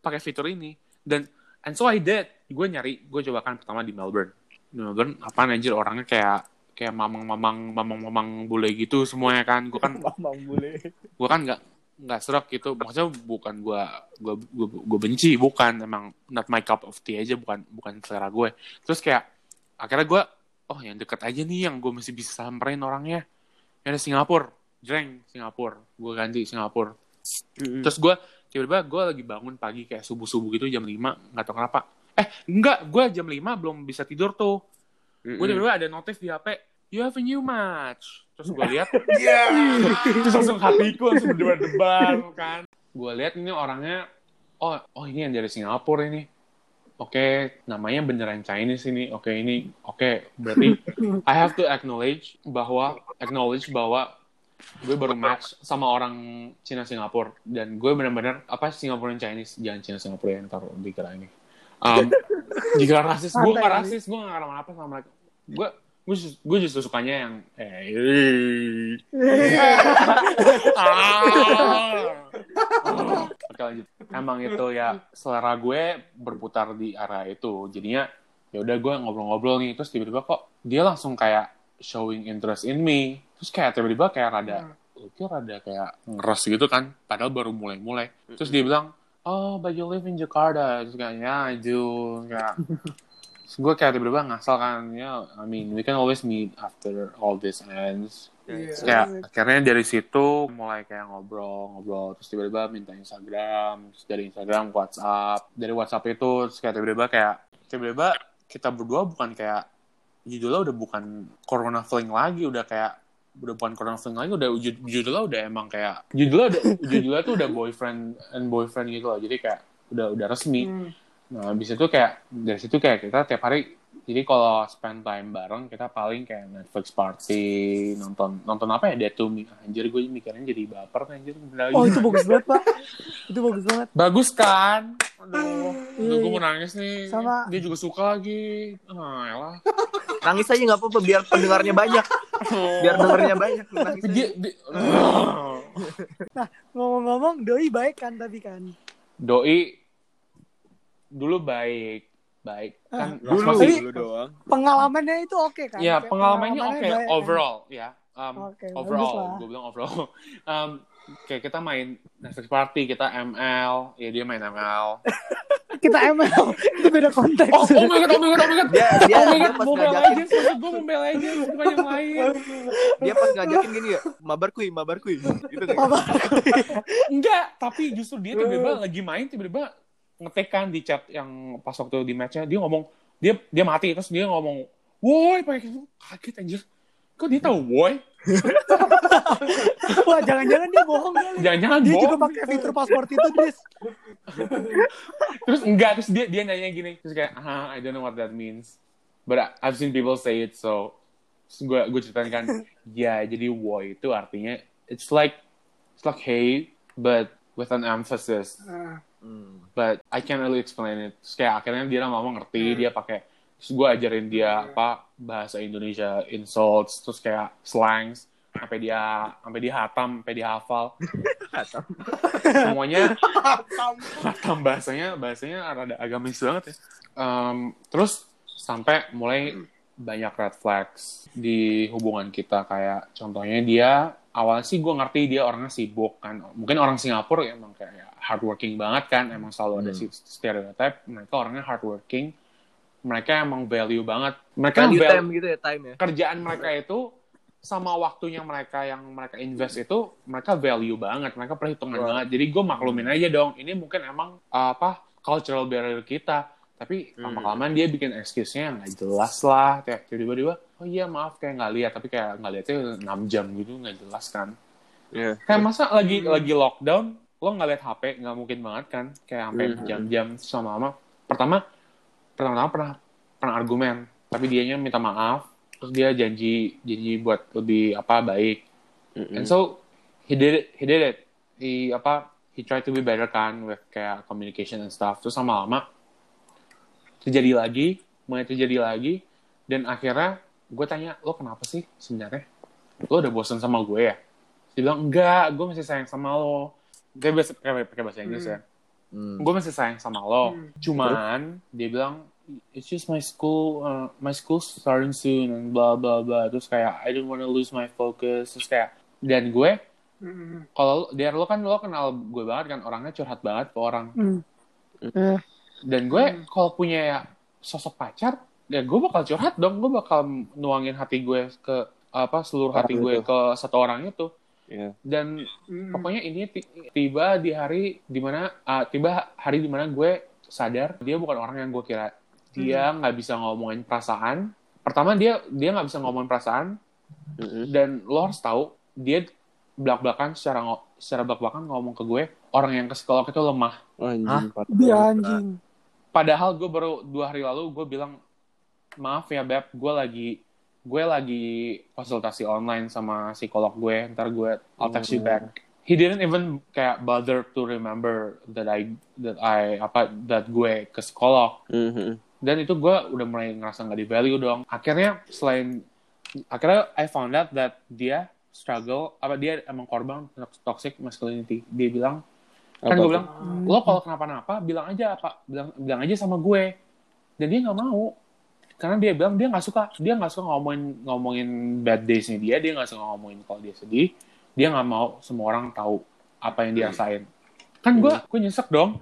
pakai fitur ini. Dan and so I did. Gue nyari, gue coba kan pertama di Melbourne. Di Melbourne, apaan anjir orangnya kayak kayak mamang-mamang mamang-mamang bule gitu semuanya kan gue kan Mamang bule. gue kan nggak nggak serak gitu. Maksudnya bukan gue gue gue benci bukan. Emang not my cup of tea aja bukan bukan selera gue. Terus kayak akhirnya gue oh yang deket aja nih yang gue masih bisa samperin orangnya. Yang ada Singapura. Jreng Singapura. Gue ganti Singapura. Terus gue tiba-tiba gue lagi bangun pagi kayak subuh subuh gitu jam 5 nggak tahu kenapa. Eh enggak gue jam 5 belum bisa tidur tuh. Gue Mm-mm. tiba-tiba ada notif di HP you have a new match terus gue lihat Iya. terus langsung hatiku langsung berdebar kan. Gue lihat ini orangnya oh oh ini yang dari Singapura ini. Oke namanya beneran Chinese ini. Oke ini oke berarti I have to acknowledge bahwa acknowledge bahwa gue baru match sama orang Cina Singapura. Dan gue benar-benar apa Singaporean Chinese? Jangan Cina Singapura yang taruh dikira ini. Um, jika rasis. Gue nggak Santai. rasis gue nggak apa apa sama mereka. Gue gue justru, gue justru sukanya yang eh ah. Oke lanjut. Emang itu ya selera gue berputar di arah itu. Jadinya ya udah gue ngobrol-ngobrol nih terus tiba-tiba kok dia langsung kayak showing interest in me. Terus kayak tiba-tiba kayak rada itu rada kayak ngeres gitu kan. Padahal baru mulai-mulai. Terus dia bilang, "Oh, but you live in Jakarta." Terus kayak, "Ya, I do." Kayak Gue kayak tiba-tiba ngasal kan, ya, I mean, we can always meet after all this ends. Iya. Terus kayak akhirnya dari situ mulai kayak ngobrol-ngobrol terus tiba-tiba minta Instagram terus dari Instagram WhatsApp dari WhatsApp itu terus kayak tiba-tiba kayak tiba-tiba kita berdua bukan kayak judulnya udah bukan Corona Fling lagi udah kayak udah bukan Corona Fling lagi udah jud- judulnya udah emang kayak judulnya udah judulnya tuh udah boyfriend and boyfriend gitu loh jadi kayak udah udah resmi Hmm. Nah, habis itu kayak dari situ kayak kita tiap hari jadi kalau spend time bareng kita paling kayak Netflix party nonton nonton apa ya Dead to Me anjir gue mikirnya jadi baper anjir. Oh itu bagus banget pak. Itu bagus banget. bagus kan aduh aduh gue mau nangis nih Sama- dia juga suka lagi ah elah Nangis aja nggak apa-apa biar pendengarnya banyak. Biar dengarnya banyak. Nangis dia, dia- Ngomong-ngomong doi baik kan tapi kan. doi dulu baik baik kan Dulu, maksudnya- dulu doang. Pengalamannya itu oke kan? Ya, Kayak pengalamannya oke kan? overall ya. Um, bagus overall, gue bilang overall. Um, kayak kita main Netflix party, kita ML, ya dia main ML. Kita ML itu beda konteks. Oh, oh my god, oh my god, oh my god. Dia dia, Oh my dia god, pas Mobile ngajakin Legends, maksud gue Mobile Legends, bukan yang lain. dia pas ngajakin gini ya, mabar kuy, mabar kuy. Gitu kan. Enggak, tapi justru dia tiba-tiba lagi main, tiba-tiba ngetik kan di chat yang pas waktu di matchnya, dia ngomong, dia dia mati, terus dia ngomong, woi, pakai gitu, kaget anjir. Kok dia tahu woi? Wah jangan-jangan dia bohong kali. Jangan-jangan Dia bohong. juga pakai fitur paspor itu, Dris. terus enggak terus dia dia nanya gini terus kayak ah I don't know what that means but I've seen people say it so gue gue ceritain kan ya jadi woi itu artinya it's like it's like hey but with an emphasis Ah, Hmm. but I can't really explain it. Terus kayak akhirnya dia lama-lama ngerti dia pakai terus gue ajarin dia apa bahasa Indonesia insults terus kayak slangs sampai dia sampai dia hatam sampai dia hafal. Semuanya hatam. bahasanya bahasanya rada agamis banget ya. Em, terus sampai mulai banyak red flags di hubungan kita. Kayak contohnya dia awalnya sih gue ngerti dia orangnya sibuk kan. Mungkin orang Singapura ya emang kayak hardworking banget kan emang selalu ada Hmm. si stereotype mereka orangnya hardworking mereka emang value banget mereka Value val- time gitu ya, time ya. kerjaan mereka itu sama waktunya mereka yang mereka invest itu mereka value banget mereka perhitungan Wah. banget jadi gue maklumin aja dong ini mungkin emang uh, apa cultural barrier kita tapi lama kelamaan dia bikin excuse-nya yang nggak jelas lah kayak tiba-tiba oh iya maaf kayak nggak lihat tapi kayak nggak lihatnya 6 jam gitu nggak jelas kan Iya. kayak masa lagi lagi lockdown lo nggak lihat HP nggak mungkin banget kan? Kayak sampai Mhm. jam-jam sama lama pertama pertama pernah pernah argumen. Tapi dianya minta maaf. Terus dia janji janji buat lebih apa baik. Mm-mm. and so he did it he did it. He apa he tried to be better kan with kayak communication and stuff. Terus sama lama terjadi lagi mulai terjadi lagi. Dan akhirnya gue tanya lo kenapa sih sebenarnya? Lo udah bosan sama gue ya? Dia bilang enggak gue masih sayang sama lo dia biasa pakai pakai bahasa Inggris ya. Hmm. gue masih sayang sama lo. Hmm. cuman dia bilang it's just my school uh, my school starting soon and blah blah blah. Terus kayak I don't wanna lose my focus. Terus kayak dan gue mm, kalau dia lo kan lo kenal gue banget kan orangnya curhat banget ke orang. Hmm. Eh, dan gue kalau punya ya sosok pacar ya gue bakal curhat dong. Gue bakal nuangin hati gue ke apa seluruh hati gue ke satu orang itu Iya. dan mm, pokoknya ini ti- tiba di hari di mana ah, tiba hari di mana gue sadar dia bukan orang yang gue kira dia nggak bisa ngomongin perasaan pertama dia dia nggak bisa ngomongin perasaan Mm-mm. dan lo harus tahu dia belak belakan secara secara belak belakan ngomong ke gue orang yang ke psikolog itu lemah anjing, Hah? parah. dia anjing. padahal gue baru dua hari lalu gue bilang maaf ya beb gue lagi gue lagi konsultasi online sama psikolog gue ntar gue I'll text you Hmm. back. He didn't even kayak bother to remember that I that I apa that gue ke psikolog Mhm. dan itu gue udah mulai ngerasa nggak di value dong. Akhirnya selain akhirnya I found out that dia struggle apa dia emang korban toxic masculinity. Dia bilang kan gue bilang lo kalau kenapa-napa bilang aja apa bilang bilang aja sama gue. Dan dia nggak mau karena dia bilang dia nggak suka dia nggak suka ngomongin ngomongin bad daysnya dia dia nggak suka ngomongin kalau dia sedih dia nggak mau semua orang tahu apa yang dia rasain kan gue gue nyesek dong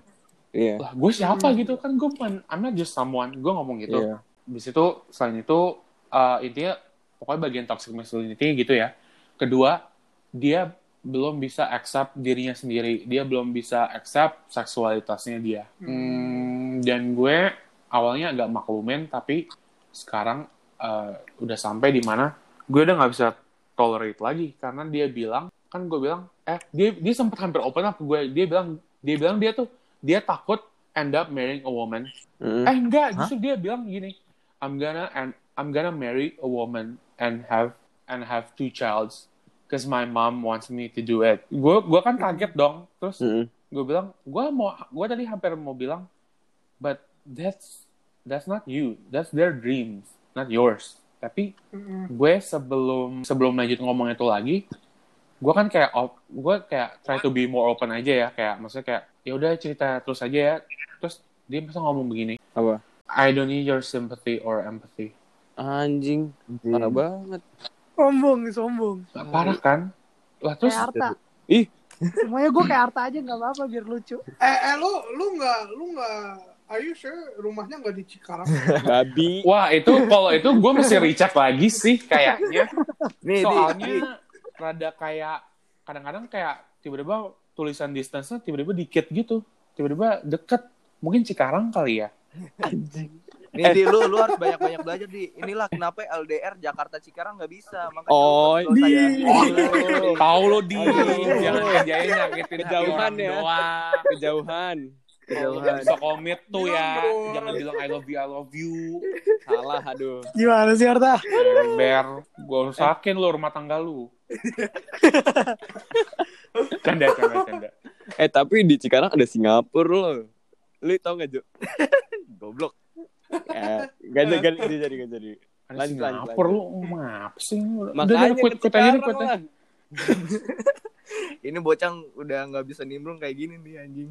Iya. lah gue siapa gitu kan gue bukan I'm not just someone gue ngomong gitu Iya. Habis itu selain itu uh, intinya pokoknya bagian toxic masculinity gitu ya. Kedua, dia belum bisa accept dirinya sendiri. Dia belum bisa accept seksualitasnya dia. Hmm, dan gue awalnya agak maklumin tapi sekarang uh, udah sampai di mana gue udah nggak bisa tolerate lagi karena dia bilang kan gue bilang eh dia dia sempat hampir open up ke gue dia bilang dia bilang dia tuh dia takut end up marrying a woman Mhm. Eh enggak, justru dia bilang gini, I'm gonna and I'm gonna marry a woman and have and have two childs because my mom wants me to do it. Gue gua kan kaget dong. Terus Mhm. gue bilang, gue mau gue tadi hampir mau bilang, but that's that's not you, that's their dreams, not yours. Tapi Mm-mm. gue sebelum sebelum lanjut ngomong itu lagi, gue kan kayak op- gue kayak try to be more open aja ya, kayak maksudnya kayak ya udah cerita terus aja ya. Terus dia masa ngomong begini, Apa? I don't need your sympathy or empathy. Anjing. Parah banget. Sombong, sombong. Parah kan? Lah terus Kayak Arta. Ih. Semuanya gue kayak Arta aja nggak apa-apa biar lucu. Eh, eh lu lu nggak lu nggak Are you sure rumahnya nggak di Cikarang? Babi. wah itu kalau itu gue mesti recheck lagi sih kayaknya. Nih, Di, Di. Soalnya rada kayak kadang-kadang kayak tiba-tiba tulisan distance-nya tiba-tiba dikit gitu. Tiba-tiba deket. Mungkin Cikarang kali ya. Nih, Di, lu, lu harus banyak-banyak belajar, Di. Inilah kenapa LDR Jakarta Cikarang nggak bisa. Makanya Oh, Di. Tahu lo di jangan kerjain nyakitin Kejauhan ya. doang. Kejauhan. Kalau nggak bisa komit tuh ya. Jangan bilang I love you, I love you. Salah, aduh. Gimana sih Arta? Ber, gue rusakin lo rumah tangga lu. canda, canda, canda. Eh, tapi di Cikarang ada Singapura loh. Lu tau gak, Jo? Goblok. Ya, gak jadi, gak jadi, gak jadi, jadi. Ada Lanjut, lanjut, Singapura lu, ngapa sih? Makanya aja Cikarang quit aja. Ini bocang udah nggak bisa nimbrung kayak gini nih anjing.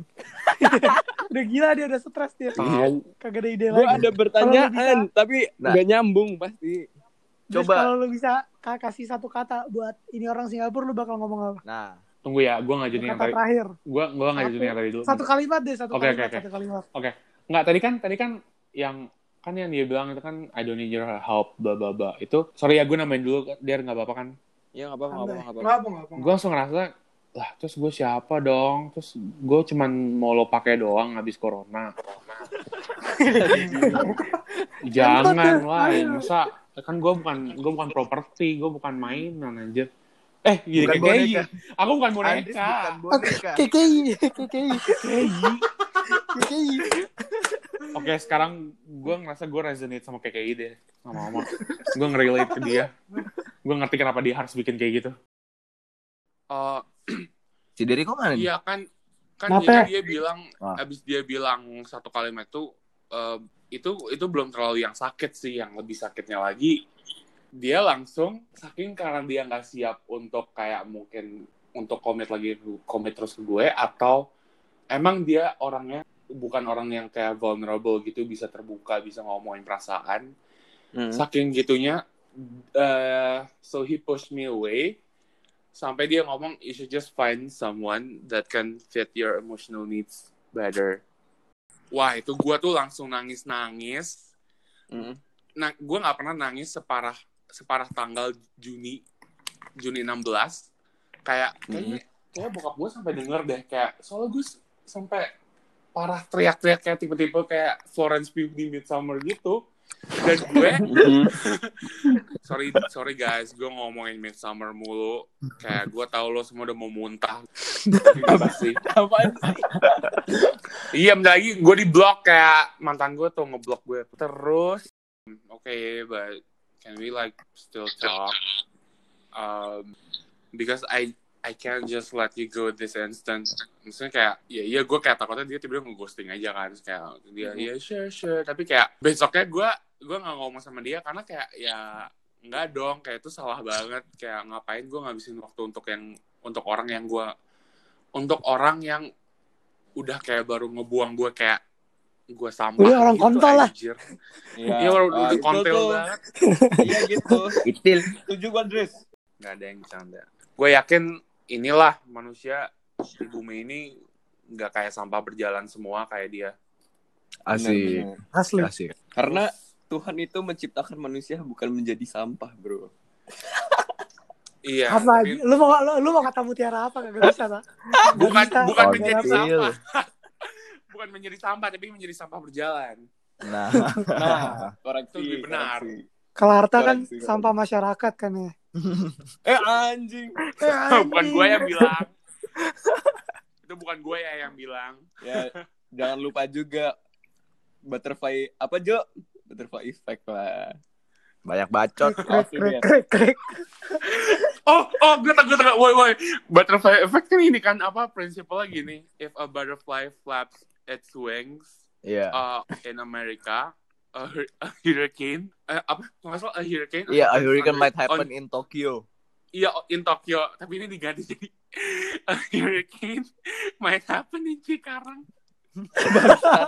Udah gila dia udah stres dia. Tahu. Kagak ada ide Gue lagi. ada pertanyaan, tapi Nah. gak nyambung pasti. Coba. kalau lu bisa ka- kasih satu kata buat ini orang Singapura lu bakal ngomong apa? Nah, Tunggu ya, gue nggak jadi yang Kata tadi. terakhir. Gue gue nggak jadi yang tadi dulu. Satu kalimat deh, satu Oke, kalimat, oke, oke. satu kalimat. Nggak, tadi kan, tadi kan yang kan yang dia bilang itu kan I don't need your help, bla bla bla. Itu sorry ya gue namain dulu, dia nggak apa-apa kan. Ya, gak apa-apa, gak apa-apa. apa-apa. Nggak apa nggak apa. Gue langsung ngerasa lah terus gue siapa dong? Terus gue cuman mau lo pakai doang habis corona. Jangan lah masa? Kan gue bukan gue bukan properti gue bukan mainan anjir. Eh gini Bukan gini aku bukan boneka. bukan boneka. KKI, KKI, Oke sekarang gue ngerasa gue resonate sama KKI deh sama mama. Gue ngerelate ke dia. Gue ngerti kenapa dia harus bikin kayak gitu. Eh, Si Derry kok mana? Iya kan kan jadi dia bilang Ah. abis dia bilang satu kalimat itu eh, itu itu belum terlalu yang sakit sih yang lebih sakitnya lagi. Dia langsung saking karena dia nggak siap untuk kayak mungkin untuk komit lagi komit terus ke gue atau emang dia orangnya bukan orang yang kayak vulnerable gitu bisa terbuka bisa ngomongin perasaan. Hmm. saking gitunya eh, so he pushed me away. Sampai dia ngomong you should just find someone that can fit your emotional needs better. Wah itu gua tuh langsung nangis nangis Hmm. nah gua nggak pernah nangis separah separah tanggal Juni Juni 16 kayak kayaknya kayak bokap gue sampai denger deh kayak soalnya gue sampai parah teriak-teriak kayak tipe-tipe kayak Florence Pugh di Midsummer gitu. Dan gue sorry sorry guys gue ngomongin Midsummer mulu. Kayak gue tahu lo semua udah mau muntah. Apa? sih. Apaan sih? iya bentar lagi gue di blok kayak mantan gue tuh ngeblok gue terus. Oke but can we like still talk? Um because I I can't just let you go this instant maksudnya kayak ya iya gue kayak takutnya dia tiba-tiba ngeghosting aja kan Terus kayak dia ya sure sure tapi kayak besoknya gue gue nggak ngomong sama dia karena kayak ya nggak dong kayak itu salah banget kayak ngapain gue ngabisin waktu untuk yang untuk orang yang gue untuk orang yang udah kayak baru ngebuang gue kayak gue sampah Udah orang gitu, kontol lah. anjir. Iya, Iya, udah ah, udah kontel tuh. banget. Iya gitu. Itil. Setuju gua, Dres. Gak ada yang canda. Gue yakin inilah manusia di bumi ini nggak kayak sampah berjalan semua kayak dia. Asik. Asli. Asik. Karena Tuhan itu menciptakan manusia bukan menjadi sampah, bro. Iya. Apa? tapi Lu mau lu, lu mau kata mutiara apa kagak bisa, Pak? bukan bisa. bukan Oh, menjadi sampah. bukan menjadi sampah tapi menjadi sampah berjalan. Nah, Nah, koreksi. Itu lebih benar. koreksi. Kalau harta kan Koreksi, sampah masyarakat kan ya. Eh anjing. bukan gue yang bilang. Itu bukan gue ya yang bilang. Ya, jangan lupa juga butterfly apa Jo? Butterfly effect lah. banyak bacot. Oh, oh, gue tak, gue tak, woi, woi. Butterfly effect kan ini kan apa prinsipnya gini. If a butterfly flaps its wings Iya. uh, in America, a, hur- a hurricane, eh, apa? Nggak salah, a hurricane. Iya, a on- hurricane might happen on- in Tokyo. Iya, in Tokyo. Tapi ini diganti jadi a hurricane might happen in Cikarang.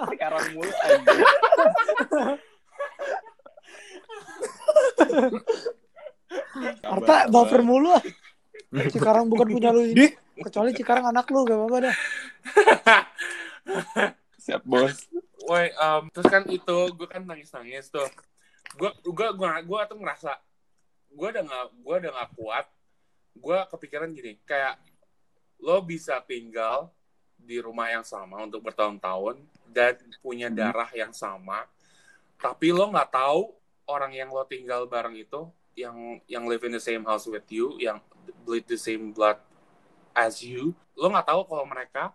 Sekarang mulu anjing. Harta baper mulu ah. Cikarang bukan punya lu ini. Kecuali Cikarang anak lu gak apa-apa dah. Siap, Bos. Woi, um, terus kan itu gue kan nangis-nangis tuh. Gue gue gue gue tuh ngerasa gue udah nggak gue udah nggak kuat. Gue kepikiran gini, kayak lo bisa tinggal di rumah yang sama untuk bertahun-tahun dan punya darah yang sama, tapi lo nggak tahu orang yang lo tinggal bareng itu yang yang live in the same house with you, yang bleed the same blood as you, lo nggak tahu kalau mereka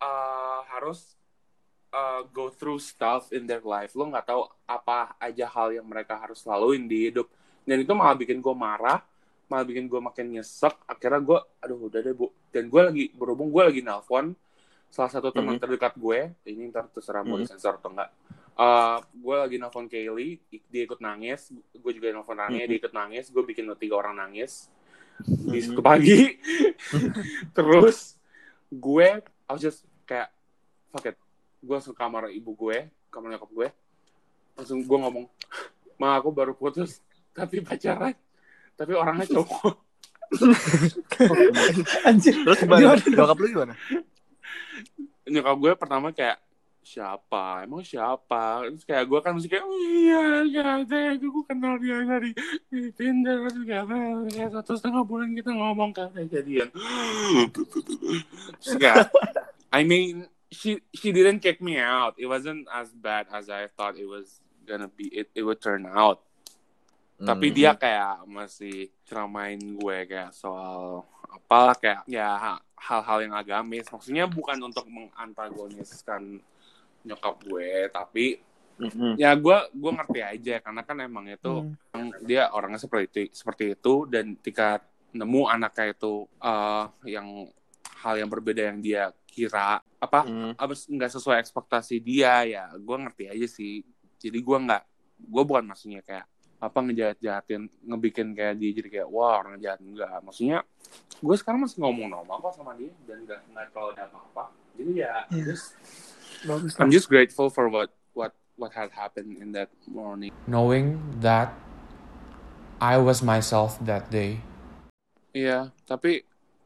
uh, harus uh, go through stuff in their life. Lo nggak tahu apa aja hal yang mereka harus laluin di hidup. Dan itu malah bikin gue marah, malah bikin gue makin nyesek. Akhirnya gue, aduh udah deh bu. Dan gue lagi, berhubung gue lagi nelpon salah satu teman Mhm. terdekat gue, ini ntar terserah mau Mhm. disensor atau enggak. Uh, gue lagi nelpon Kaylee, dia ikut nangis, gue juga nelpon Rania, Mhm. dia ikut nangis, gue bikin tiga orang nangis di Mhm. pagi. Terus gue, I was just kayak, fuck it. Gue langsung ke kamar ibu gue, kamar nyokap gue. Langsung gue ngomong, ma aku baru putus, tapi pacaran. Tapi orangnya cowok. Anjir. Terus gimana? Nyokap lu gimana? Nyokap gue pertama kayak, siapa? Emang siapa? Terus kayak gue kan mesti kayak, oh iya, ya, gue kenal dia dari di Tinder. Terus kayak, kayak satu setengah bulan kita ngomong kayak jadian. Terus kayak, I mean, she she didn't kick me out. It wasn't as bad as I thought it was gonna be. It it would turn out. Tapi Hmm. dia kayak masih ceramain gue kayak soal apalah kayak ya hal-hal yang agamis. Maksudnya bukan untuk mengantagoniskan nyokap gue, tapi Mhm. ya gue gue ngerti aja karena kan emang itu Hmm. emang dia orangnya seperti itu, seperti itu dan ketika nemu anaknya itu eh, yang hal yang berbeda yang dia kira. Apa Mhm. apa nggak sesuai ekspektasi dia ya gue ngerti aja sih. Jadi gue nggak gue bukan maksudnya kayak apa ngejahat jahatin ngebikin kayak dia jadi kayak wah orang jahat. Enggak maksudnya gue sekarang masih ngomong normal kok sama dia dan nggak nggak terlalu ada apa-apa. Jadi ya just Bagus. I'm just grateful for what what what had happened in that morning. Knowing that I was myself that day. iya tapi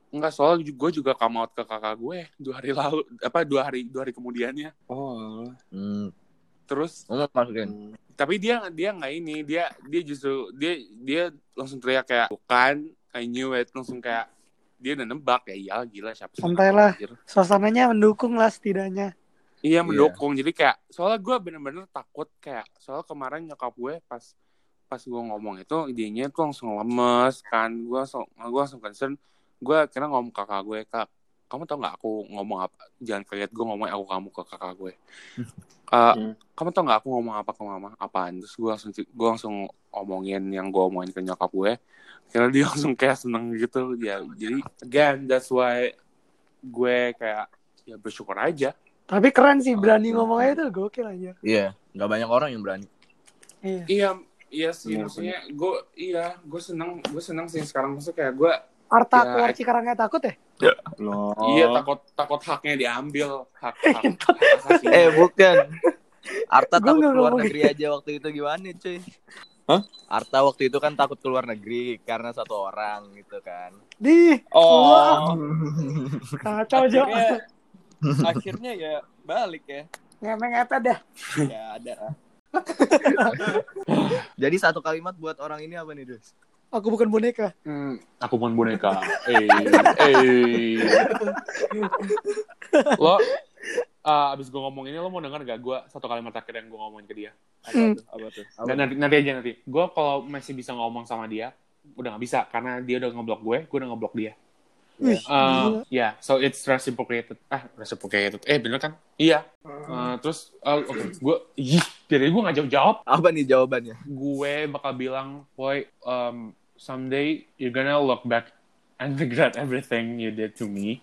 Enggak, soalnya gue juga come out ke kakak gue dua hari lalu, apa dua hari dua hari kemudiannya. Oh. Hmm. Terus mau masukin? tapi dia dia nggak ini dia dia justru dia dia langsung teriak kayak bukan I knew it langsung kayak dia udah nebak ya iya gila siapa sih Santai lah. Suasananya mendukung lah setidaknya. iya mendukung jadi kayak soalnya gue bener-bener takut kayak soalnya kemarin nyokap gue pas pas gue ngomong itu idenya tuh langsung lemes kan gue langsung gue langsung concern gue akhirnya ngomong ke kakak gue kak kamu tau nggak aku ngomong apa jangan kaget gue ngomong aku kamu ke kakak gue. Eh, Hmm. kamu tau gak aku ngomong apa ke mama? Apaan? Terus gue langsung gue langsung omongin yang gue omongin ke nyokap gue. Karena dia langsung kayak seneng gitu ya. Jadi again that's why gue kayak ya bersyukur aja. Tapi keren sih berani ngomongnya itu gokil aja. Iya, nggak banyak orang yang berani. Iya. iya iya sih Iya, maksudnya gue iya gue seneng gue seneng sih sekarang. Maksudnya kayak gue Arta Ya, keluar I- Cikarang nggak takut ya? Loh. iya takut takut haknya diambil hak hak, hak asasi. Eh, bukan. Arta takut nggak keluar ngomong negeri aja waktu itu gimana, cuy? Hah? Arta waktu itu kan takut keluar negeri karena satu orang gitu kan. Di Oh. kacau Jo. Akhirnya, akhirnya ya balik ya. Ngemeng ngepet dah. Ya ada. Jadi satu kalimat buat orang ini apa nih, Dus? Aku bukan boneka. Hmm, aku bukan boneka. Eh, eh. lo uh, abis gue ngomong ini lo mau denger gak gue satu kalimat terakhir yang gue ngomongin ke dia? Apa Hmm. tuh? Apa tuh? Nggak, nanti, nanti aja nanti. Gue kalau masih bisa ngomong sama dia, udah nggak bisa karena dia udah ngeblok gue, gue udah ngeblok dia. Wih, Uh, ya, so it's reciprocated. Ah, reciprocated. Eh, bener kan? Iya. Uh, terus, uh, oke, gue, ih, jadi gue nggak jawab jawab. Apa nih jawabannya? Gue bakal bilang, boy, um, someday you're gonna look back and regret everything you did to me.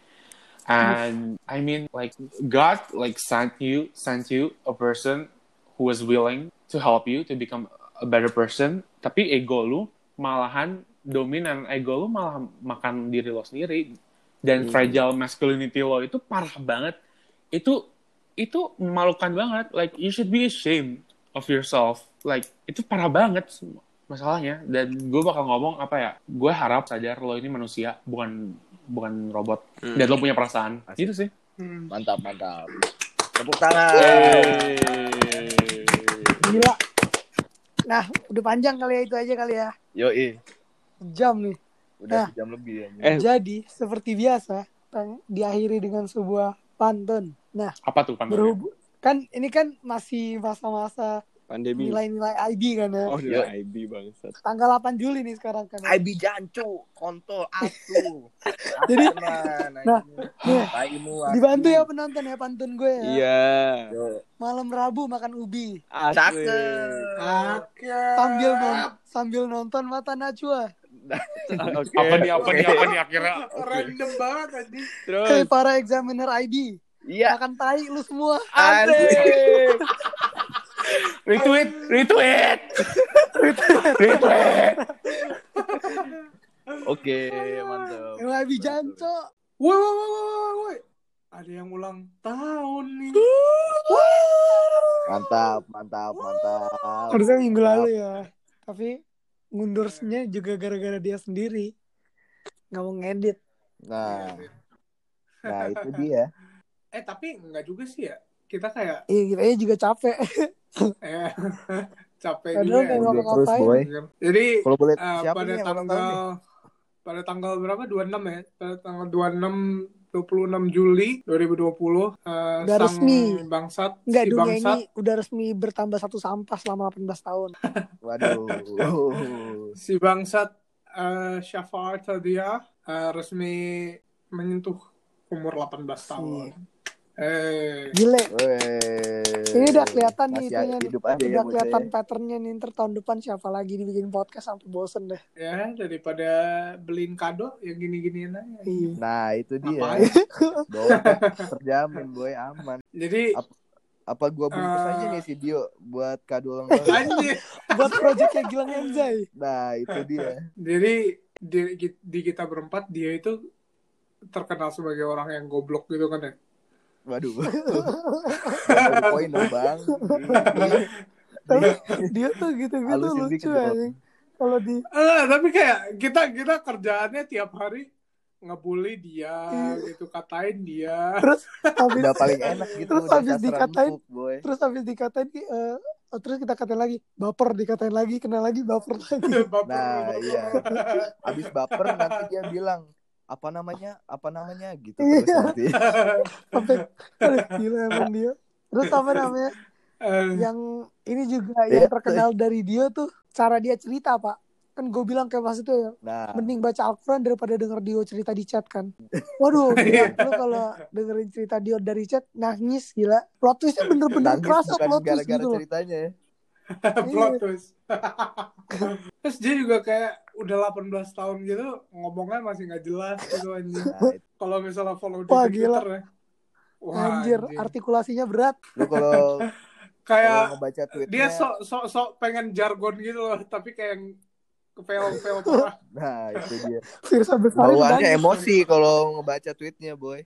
And I mean, like God, like sent you, sent you a person who was willing to help you to become a better person. Tapi ego lu malahan dominan, ego lu malah makan diri lo sendiri. Dan Hmm. fragile masculinity lo itu parah banget. Itu itu memalukan banget. Like you should be ashamed of yourself. Like itu parah banget masalahnya. Dan gue bakal ngomong apa ya? Gue harap sadar lo ini manusia, bukan bukan robot. Hmm. Dan lo punya perasaan. Asik. Gitu sih. Hmm. Mantap, mantap. Tepuk tangan. Gila. Nah, udah panjang kali ya itu aja kali ya. Yoi, Jam nih. udah Nah. sejam lebih ya. Eh. Jadi, seperti biasa, diakhiri dengan sebuah pantun. Nah, Apa tuh pantunnya? berhubung kan ini kan masih masa-masa Pandemi. nilai-nilai IB kan ya. Oh, nilai IB bangsat. Tanggal 8 Juli nih sekarang kan. ya. IB jancu, kontol, asu. Jadi, nah, anjing? nih, dibantu ya penonton ya pantun gue ya. Iya. Yo. Malam Rabu makan ubi. Oke. Sambil non- sambil nonton mata Najwa. Oke. Apa nih, apa nih, apa nih akhirnya? Random banget tadi. Terus. Hei para examiner IB, Iya. makan tai lu semua. Asik. Retweet, retweet, retweet. Oke, mantap. Yang IB janco. Woi, woi, woi, woi, woi. Ada yang ulang tahun nih. Mantap, mantap, mantap. Harusnya minggu lalu ya. Tapi ngundurnya juga gara-gara dia sendiri. Nggak mau ngedit. Nah, nah itu dia. Eh, tapi enggak juga sih ya. Kita kayak Iya, kita juga capek. eh capek Padahal juga. ya. Terus, ngapain. boy. Jadi Kalau boleh eh, siapa pada nih tanggal pada tanggal berapa? 26 ya. Pada tanggal 26 26 Juli 2020 eh, Udah sang resmi. bangsat Enggak, si dunia bangsat ini udah resmi bertambah satu sampah selama 18 tahun. Waduh. si bangsat eh Syafaat dia eh, resmi menyentuh umur 18 tahun. Eh, Gile. Weh. Ini udah kelihatan nih Masih itunya nih. hidup aja ya Udah bocah kelihatan ya. patternnya nih. Ntar tahun depan siapa lagi dibikin podcast sampai bosen deh. ya daripada beliin kado yang gini-ginian aja. Iya. Nah, itu dia. Dompet terjamin boy aman. Jadi Ap- Apa gua bungkus Eh. aja nih video buat kado ulang tahun? anjir. Buat projectnya Gilang Enzai. Nah, itu dia. Jadi di, di kita berempat dia itu terkenal sebagai orang yang goblok gitu kan ya. Waduh. Poin dong, Bang. Tapi dia tuh gitu-gitu lucu anjing. Kalau di Eh, tapi kayak kita kita kerjaannya tiap hari ngebully dia Iya. gitu katain dia terus habis Udah paling enak gitu Terus habis dikatain, boy. terus habis dikatain eh, terus kita katain lagi baper dikatain lagi kena lagi baper lagi baper Nah, baper. iya. Habis baper nanti dia bilang apa namanya? Apa namanya gitu Iya. terus nanti. sampai gila emang dia terus apa namanya Eh, yang ini juga Iya, yang terkenal dari dia tuh cara dia cerita pak kan gue bilang kayak pas itu ya Nah, mending baca Al-Quran daripada denger Dio cerita di chat kan waduh gila lu kalau dengerin cerita Dio dari chat nangis gila plot twistnya bener-bener kerasa bukan plot twist gara-gara gitu ceritanya ya. plot Iya. twist. Terus dia juga kayak udah 18 tahun gitu ngomongnya masih nggak jelas gitu anjing. Nah. Kalau misalnya follow di Wah, Twitter gila. ya. Wah, anjir anjing. artikulasinya berat lu kalau Kayak ngebaca tweetnya, dia sok sok sok pengen jargon gitu loh, tapi kayak yang kepeong-peong parah. nah itu dia. Firsa Bersari Bawaannya nangis. emosi kalau ngebaca tweetnya, boy.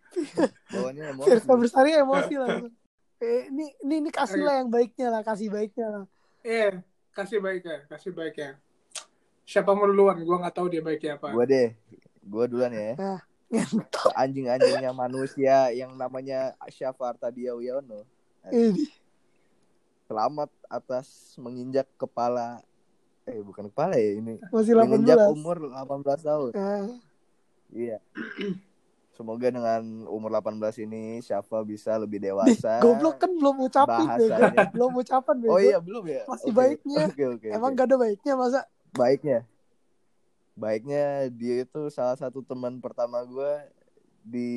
Bawaannya emosi. Firsa Bersari emosi langsung eh, ini ini ini kasih lah yang baiknya lah kasih baiknya lah Iya, kasih baiknya, kasih baiknya. Siapa mau duluan? Gua nggak tahu dia baiknya apa. Gua deh. Gua duluan ya. Anjing-anjingnya manusia yang namanya Syafar Tadia Wiono. ini Selamat atas menginjak kepala eh bukan kepala ya ini. masih Menginjak 18 umur 18 tahun. Nah, Iya. Semoga dengan umur 18 ini Syafa bisa lebih dewasa. goblok kan belum ucapin bego Bahasanya. belum ucapan bego Oh iya, belum ya? Masih Oke. baiknya. Oke, oke. emang oke. gak ada baiknya masa baiknya. Baiknya dia itu salah satu teman pertama gue di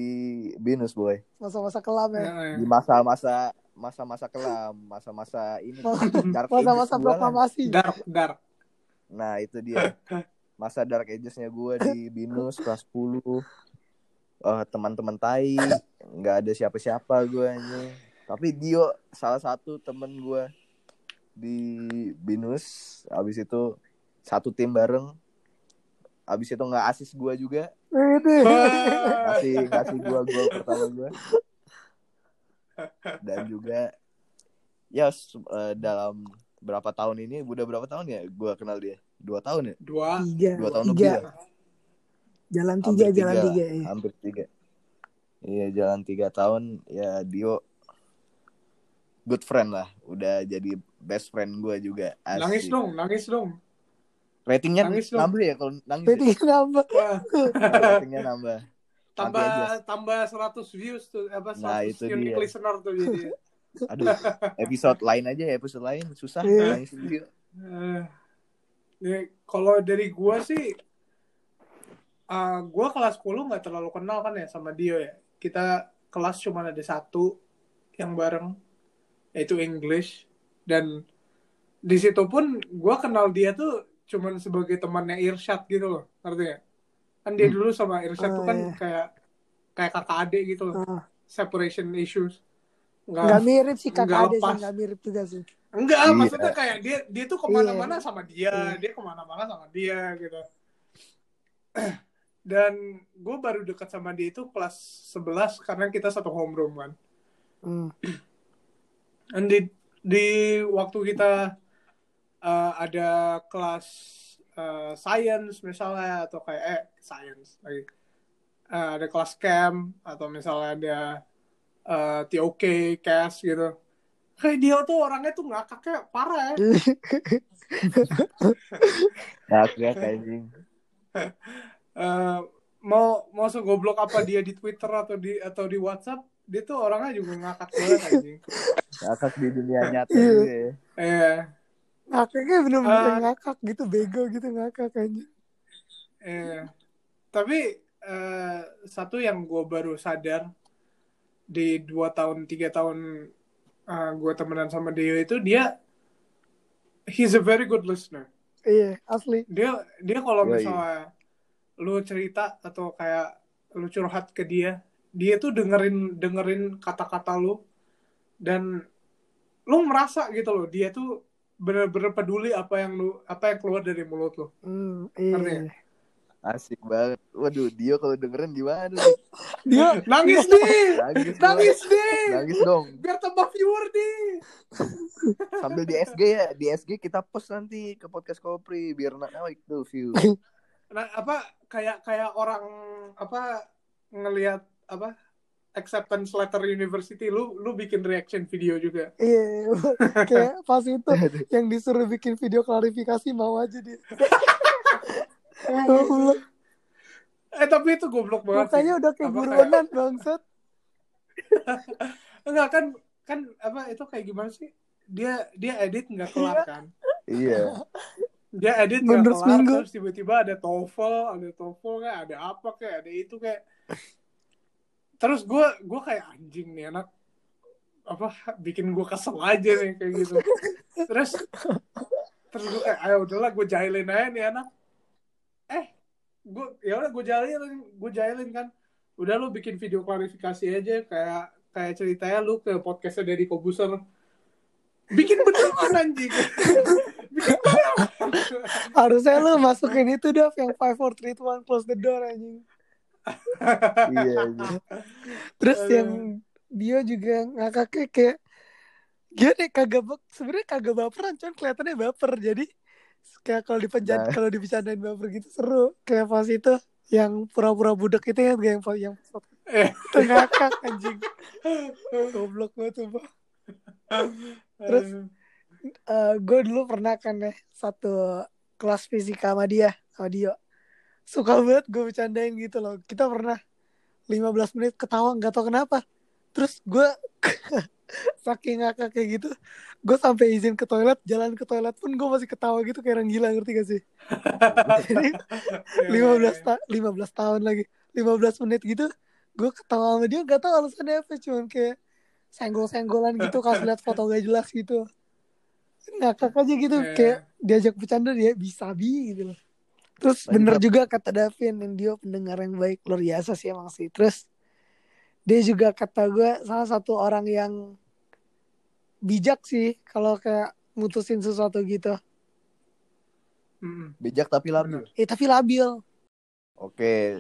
binus boy. Masa-masa kelam ya? Heeh. di masa-masa masa-masa kelam masa-masa ini dark masa-masa lah. proklamasi. Dark, dark. nah itu dia. Masa dark agesnya gue di binus kelas 10 Eh, teman-teman tai. Nggak ada siapa-siapa gue ini tapi Dio salah satu temen gue di binus. Abis itu satu tim bareng. Abis itu nggak asis gue juga. Ini. Ngasih ngasih gua gol pertama gua. Dan juga ya eh, dalam berapa tahun ini udah berapa tahun ya gua kenal dia? Dua tahun ya? Dua. tiga. Dua tahun tiga. lebih ya? Jalan tiga Hampir jalan tiga. tiga ya hampir tiga. Iya jalan tiga tahun. Ya Dio good friend lah. Udah jadi best friend gua juga. Asik. Nangis dong, nangis dong. Ratingnya Nangis dong. nambah ya kalau nangis ya? ratingnya nambah ratingnya nambah tambah tambah 100 views tuh apa 100 Nah, itu unique dia. listener tuh jadi. aduh episode lain aja ya episode lain susah Iya. nangis Dio Eh, ya, kalau dari gua sih eh, gua kelas 10 nggak terlalu kenal kan ya sama Dio ya. Kita kelas cuma ada satu yang bareng yaitu English dan di situ pun gua kenal dia tuh cuman sebagai temannya Irsyad gitu loh, ngerti ya? Kan dia Hmm. dulu sama Irsyad Oh, tuh kan iya. kayak kayak kakak adik gitu loh. Ah. Separation issues. nggak Nggak, mirip sih kakak ada sih nggak mirip juga sih Enggak, Iya. maksudnya kayak dia dia tuh ke mana-mana Iya. sama dia, Iya. dia ke mana-mana sama dia gitu. Dan gue baru dekat sama dia itu kelas 11 karena kita satu homeroom kan. hmm. Dan di di waktu kita uh, ada kelas uh, science misalnya atau kayak eh science lagi. Uh, ada kelas camp atau misalnya ada uh, TOK, CAS gitu. Kayak dia tuh orangnya tuh ngakaknya parah ya. ya kayak anjing Eh, mau mau segoblok apa dia di Twitter atau di atau di WhatsApp dia tuh orangnya juga ngakak banget anjing. ngakak di dunia nyata Iya. juga ya Eh, ngakaknya bener-bener Ah. ngakak gitu bego gitu ngakak aja eh. Tapi eh, satu yang gue baru sadar di dua tahun tiga tahun gue temenan sama Dio itu dia he's a very good listener. iya asli Dia dia kalau Yoi. misalnya lu cerita atau kayak lu curhat ke dia, dia tuh dengerin dengerin kata-kata lu dan lu merasa gitu loh, dia tuh bener-bener peduli apa yang lu apa yang keluar dari mulut lu. hmm, iya ya? asik banget waduh Dio kalau dengerin gimana nih dia Nangis deh, nangis dong. nangis deh, nangis dong biar tambah viewer deh. sambil di SG ya di SG kita post nanti ke podcast Kopri biar naik tuh view Nah apa kayak kayak orang apa ngelihat apa acceptance letter university lu lu bikin reaction video juga. iya kayak pas itu yang disuruh bikin video klarifikasi mau aja dia Goblok. Eh tapi itu goblok banget. sih. mukanya udah buronan bangsat Enggak kan kan apa itu kayak gimana sih? Dia dia edit nggak kelar kan. iya dia edit nggak kelar terus tiba-tiba ada TOEFL ada TOEFL kayak ada apa kayak ada itu kayak terus gue gue kayak anjing nih anak apa bikin gue kesel aja nih kayak gitu. Terus terus gue kayak ayo udahlah gue jahilin aja nih anak. Eh gue ya udah gue jahilin gue jahilin kan. Udah lu bikin video klarifikasi aja kayak kayak ceritanya lu ke podcastnya dari Kobuser. Bikin beneran anjing. Harusnya lu masukin itu Dav yang 5, 4, 3, 2, 1, close the door anjing. Iya, iya. Terus Aduh. yang dia juga ngakaknya kayak gini kagak bak sebenarnya kagak baperan cuman kelihatannya baper jadi kayak kalau dipenjat Nah. kalau dibicarain baper gitu seru kayak pas itu yang pura-pura budek itu ya yang yang Eh. itu ngakak anjing goblok banget tuh Terus gue dulu pernah kan ya satu kelas fisika sama dia sama Dio suka banget gue bercandain gitu loh. Kita pernah 15 menit ketawa nggak tahu kenapa. Terus gue saking ngakak kayak gitu gue sampai izin ke toilet jalan ke toilet pun gue masih ketawa gitu kayak orang gila ngerti gak sih? Jadi 15 ta 15 tahun lagi 15 menit gitu gue ketawa sama dia nggak tahu alasannya apa cuman kayak senggol-senggolan gitu pas lihat foto gak jelas gitu. Ngakak aja gitu Iya. kayak diajak bercanda dia bisa bi gitu loh terus Lagi bener juga kata Davin yang dia pendengar yang baik luar biasa sih emang sih terus dia juga kata gue salah satu orang yang bijak sih kalau kayak mutusin sesuatu gitu Mm-mm. Bijak tapi labil. eh tapi labil Oke.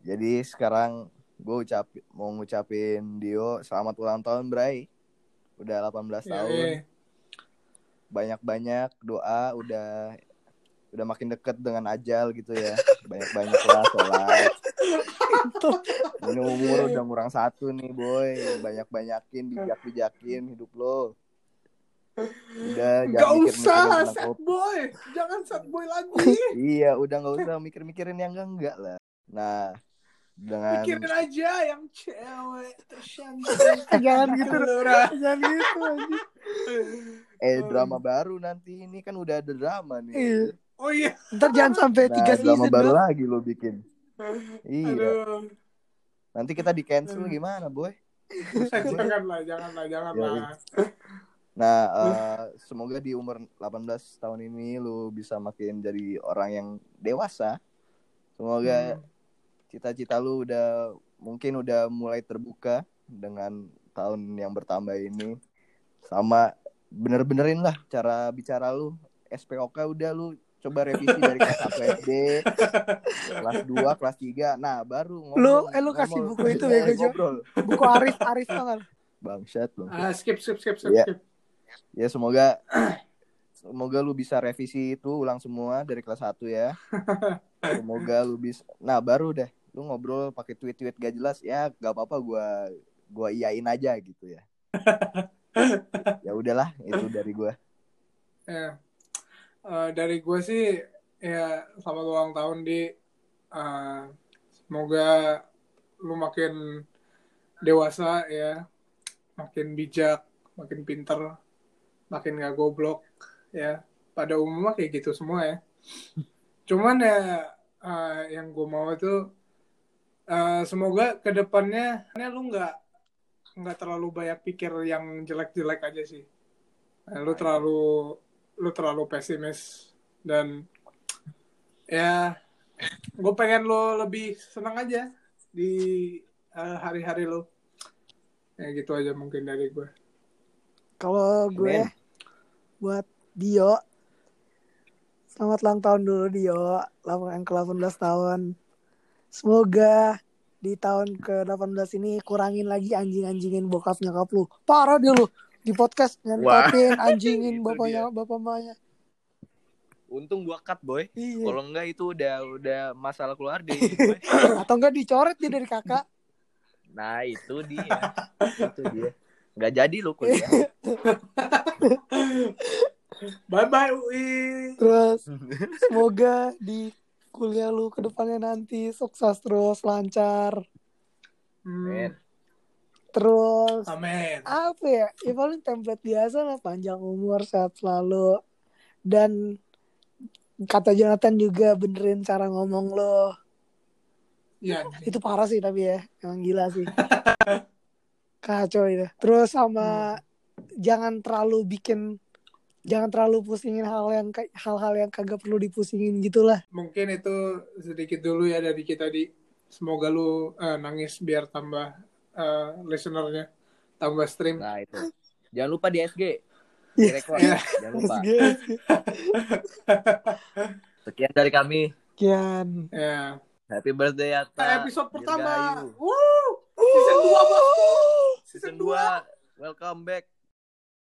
Jadi sekarang gue ucap mau ngucapin Dio selamat ulang tahun Bray. Udah 18 Iya, tahun. Banyak-banyak doa udah udah makin deket dengan ajal gitu ya. Banyak-banyak lah sholat. Ini umur udah ngurang satu nih boy. Banyak-banyakin bijak-bijakin hidup lo. Udah Gak jangan usah mikir-mikirin tentang sad kopi. boy jangan sad boy lagi Iya, udah nggak usah mikir-mikirin yang enggak-enggak lah. Nah, dengan pikirin aja yang cewek jangan gitu jangan gitu eh drama baru nanti ini kan udah ada drama nih. Iya. oh iya ntar jangan sampai Nah, tiga season baru dong lagi lo bikin. Iya. aduh Nanti kita di cancel gimana, boy? jangan lah jangan lah jangan Ya, lah Nah, eh, semoga di umur 18 tahun ini lu bisa makin jadi orang yang dewasa. Semoga Hmm. cita-cita lu udah mungkin udah mulai terbuka dengan tahun yang bertambah ini. Sama bener-benerin lah cara bicara lu. SPOK udah lu coba revisi dari kelas 1 SD, kelas 2, kelas 3. Nah, baru ngomong. Lu, eh, lu kasih ngomong. buku itu, Bego, Jo. ngobrol. buku Arif Arif gak? Bangsat, bang. ah, skip skip skip skip, Iya. skip. Ya semoga semoga lu bisa revisi itu ulang semua dari kelas 1 ya. Semoga lu bisa Nah, baru deh lu ngobrol pakai tweet-tweet gak jelas ya gak apa-apa gua gua iyain aja gitu ya. ya udahlah, itu dari gua. Ya. Eh, dari gue sih ya selamat ulang tahun di eh, semoga lu makin dewasa ya. Makin bijak makin pinter makin gak goblok ya. Pada umumnya kayak gitu semua ya. Cuman ya eh, yang gue mau itu eh, semoga ke depannya lu nggak nggak terlalu banyak pikir yang jelek-jelek aja sih. Nah, lu terlalu lu terlalu pesimis dan ya gue pengen lo lebih senang aja di eh, hari-hari lo ya gitu aja mungkin dari gue Kalau gue buat Dio, selamat ulang tahun dulu Dio, yang ke-18 tahun. Semoga di tahun ke-18 ini kurangin lagi anjing-anjingin bokap nyokap lu. Parah dia lu di podcast nyentotin anjingin bapaknya bapak mamanya. Untung gua cut boy. Iya. Kalau enggak itu udah udah masalah keluarga ini, boy. Atau enggak dicoret dia dari kakak. Nah itu dia. itu dia. Nggak jadi lu kuliah. bye bye UI Terus semoga di kuliah lu ke depannya nanti sukses terus lancar. Hmm, Terus amin apa ya? Ya paling template biasa lah panjang umur sehat selalu Dan kata Jonathan juga benerin cara ngomong lo. Iya. Itu parah sih tapi ya. Emang gila sih. Kacau itu. Terus sama jangan terlalu bikin jangan terlalu pusingin hal yang hal-hal yang kagak perlu dipusingin gitulah. Mungkin itu sedikit dulu ya dari kita di. Semoga lu eh, nangis biar tambah eh, listenernya tambah stream. Nah itu. Jangan lupa di SG. Di record. Iya. Jangan lupa. Sekian dari kami. Kian. Ya. Happy birthday Atta. Episode pertama. Woo! Season 2 bosku. Season 2. Welcome back.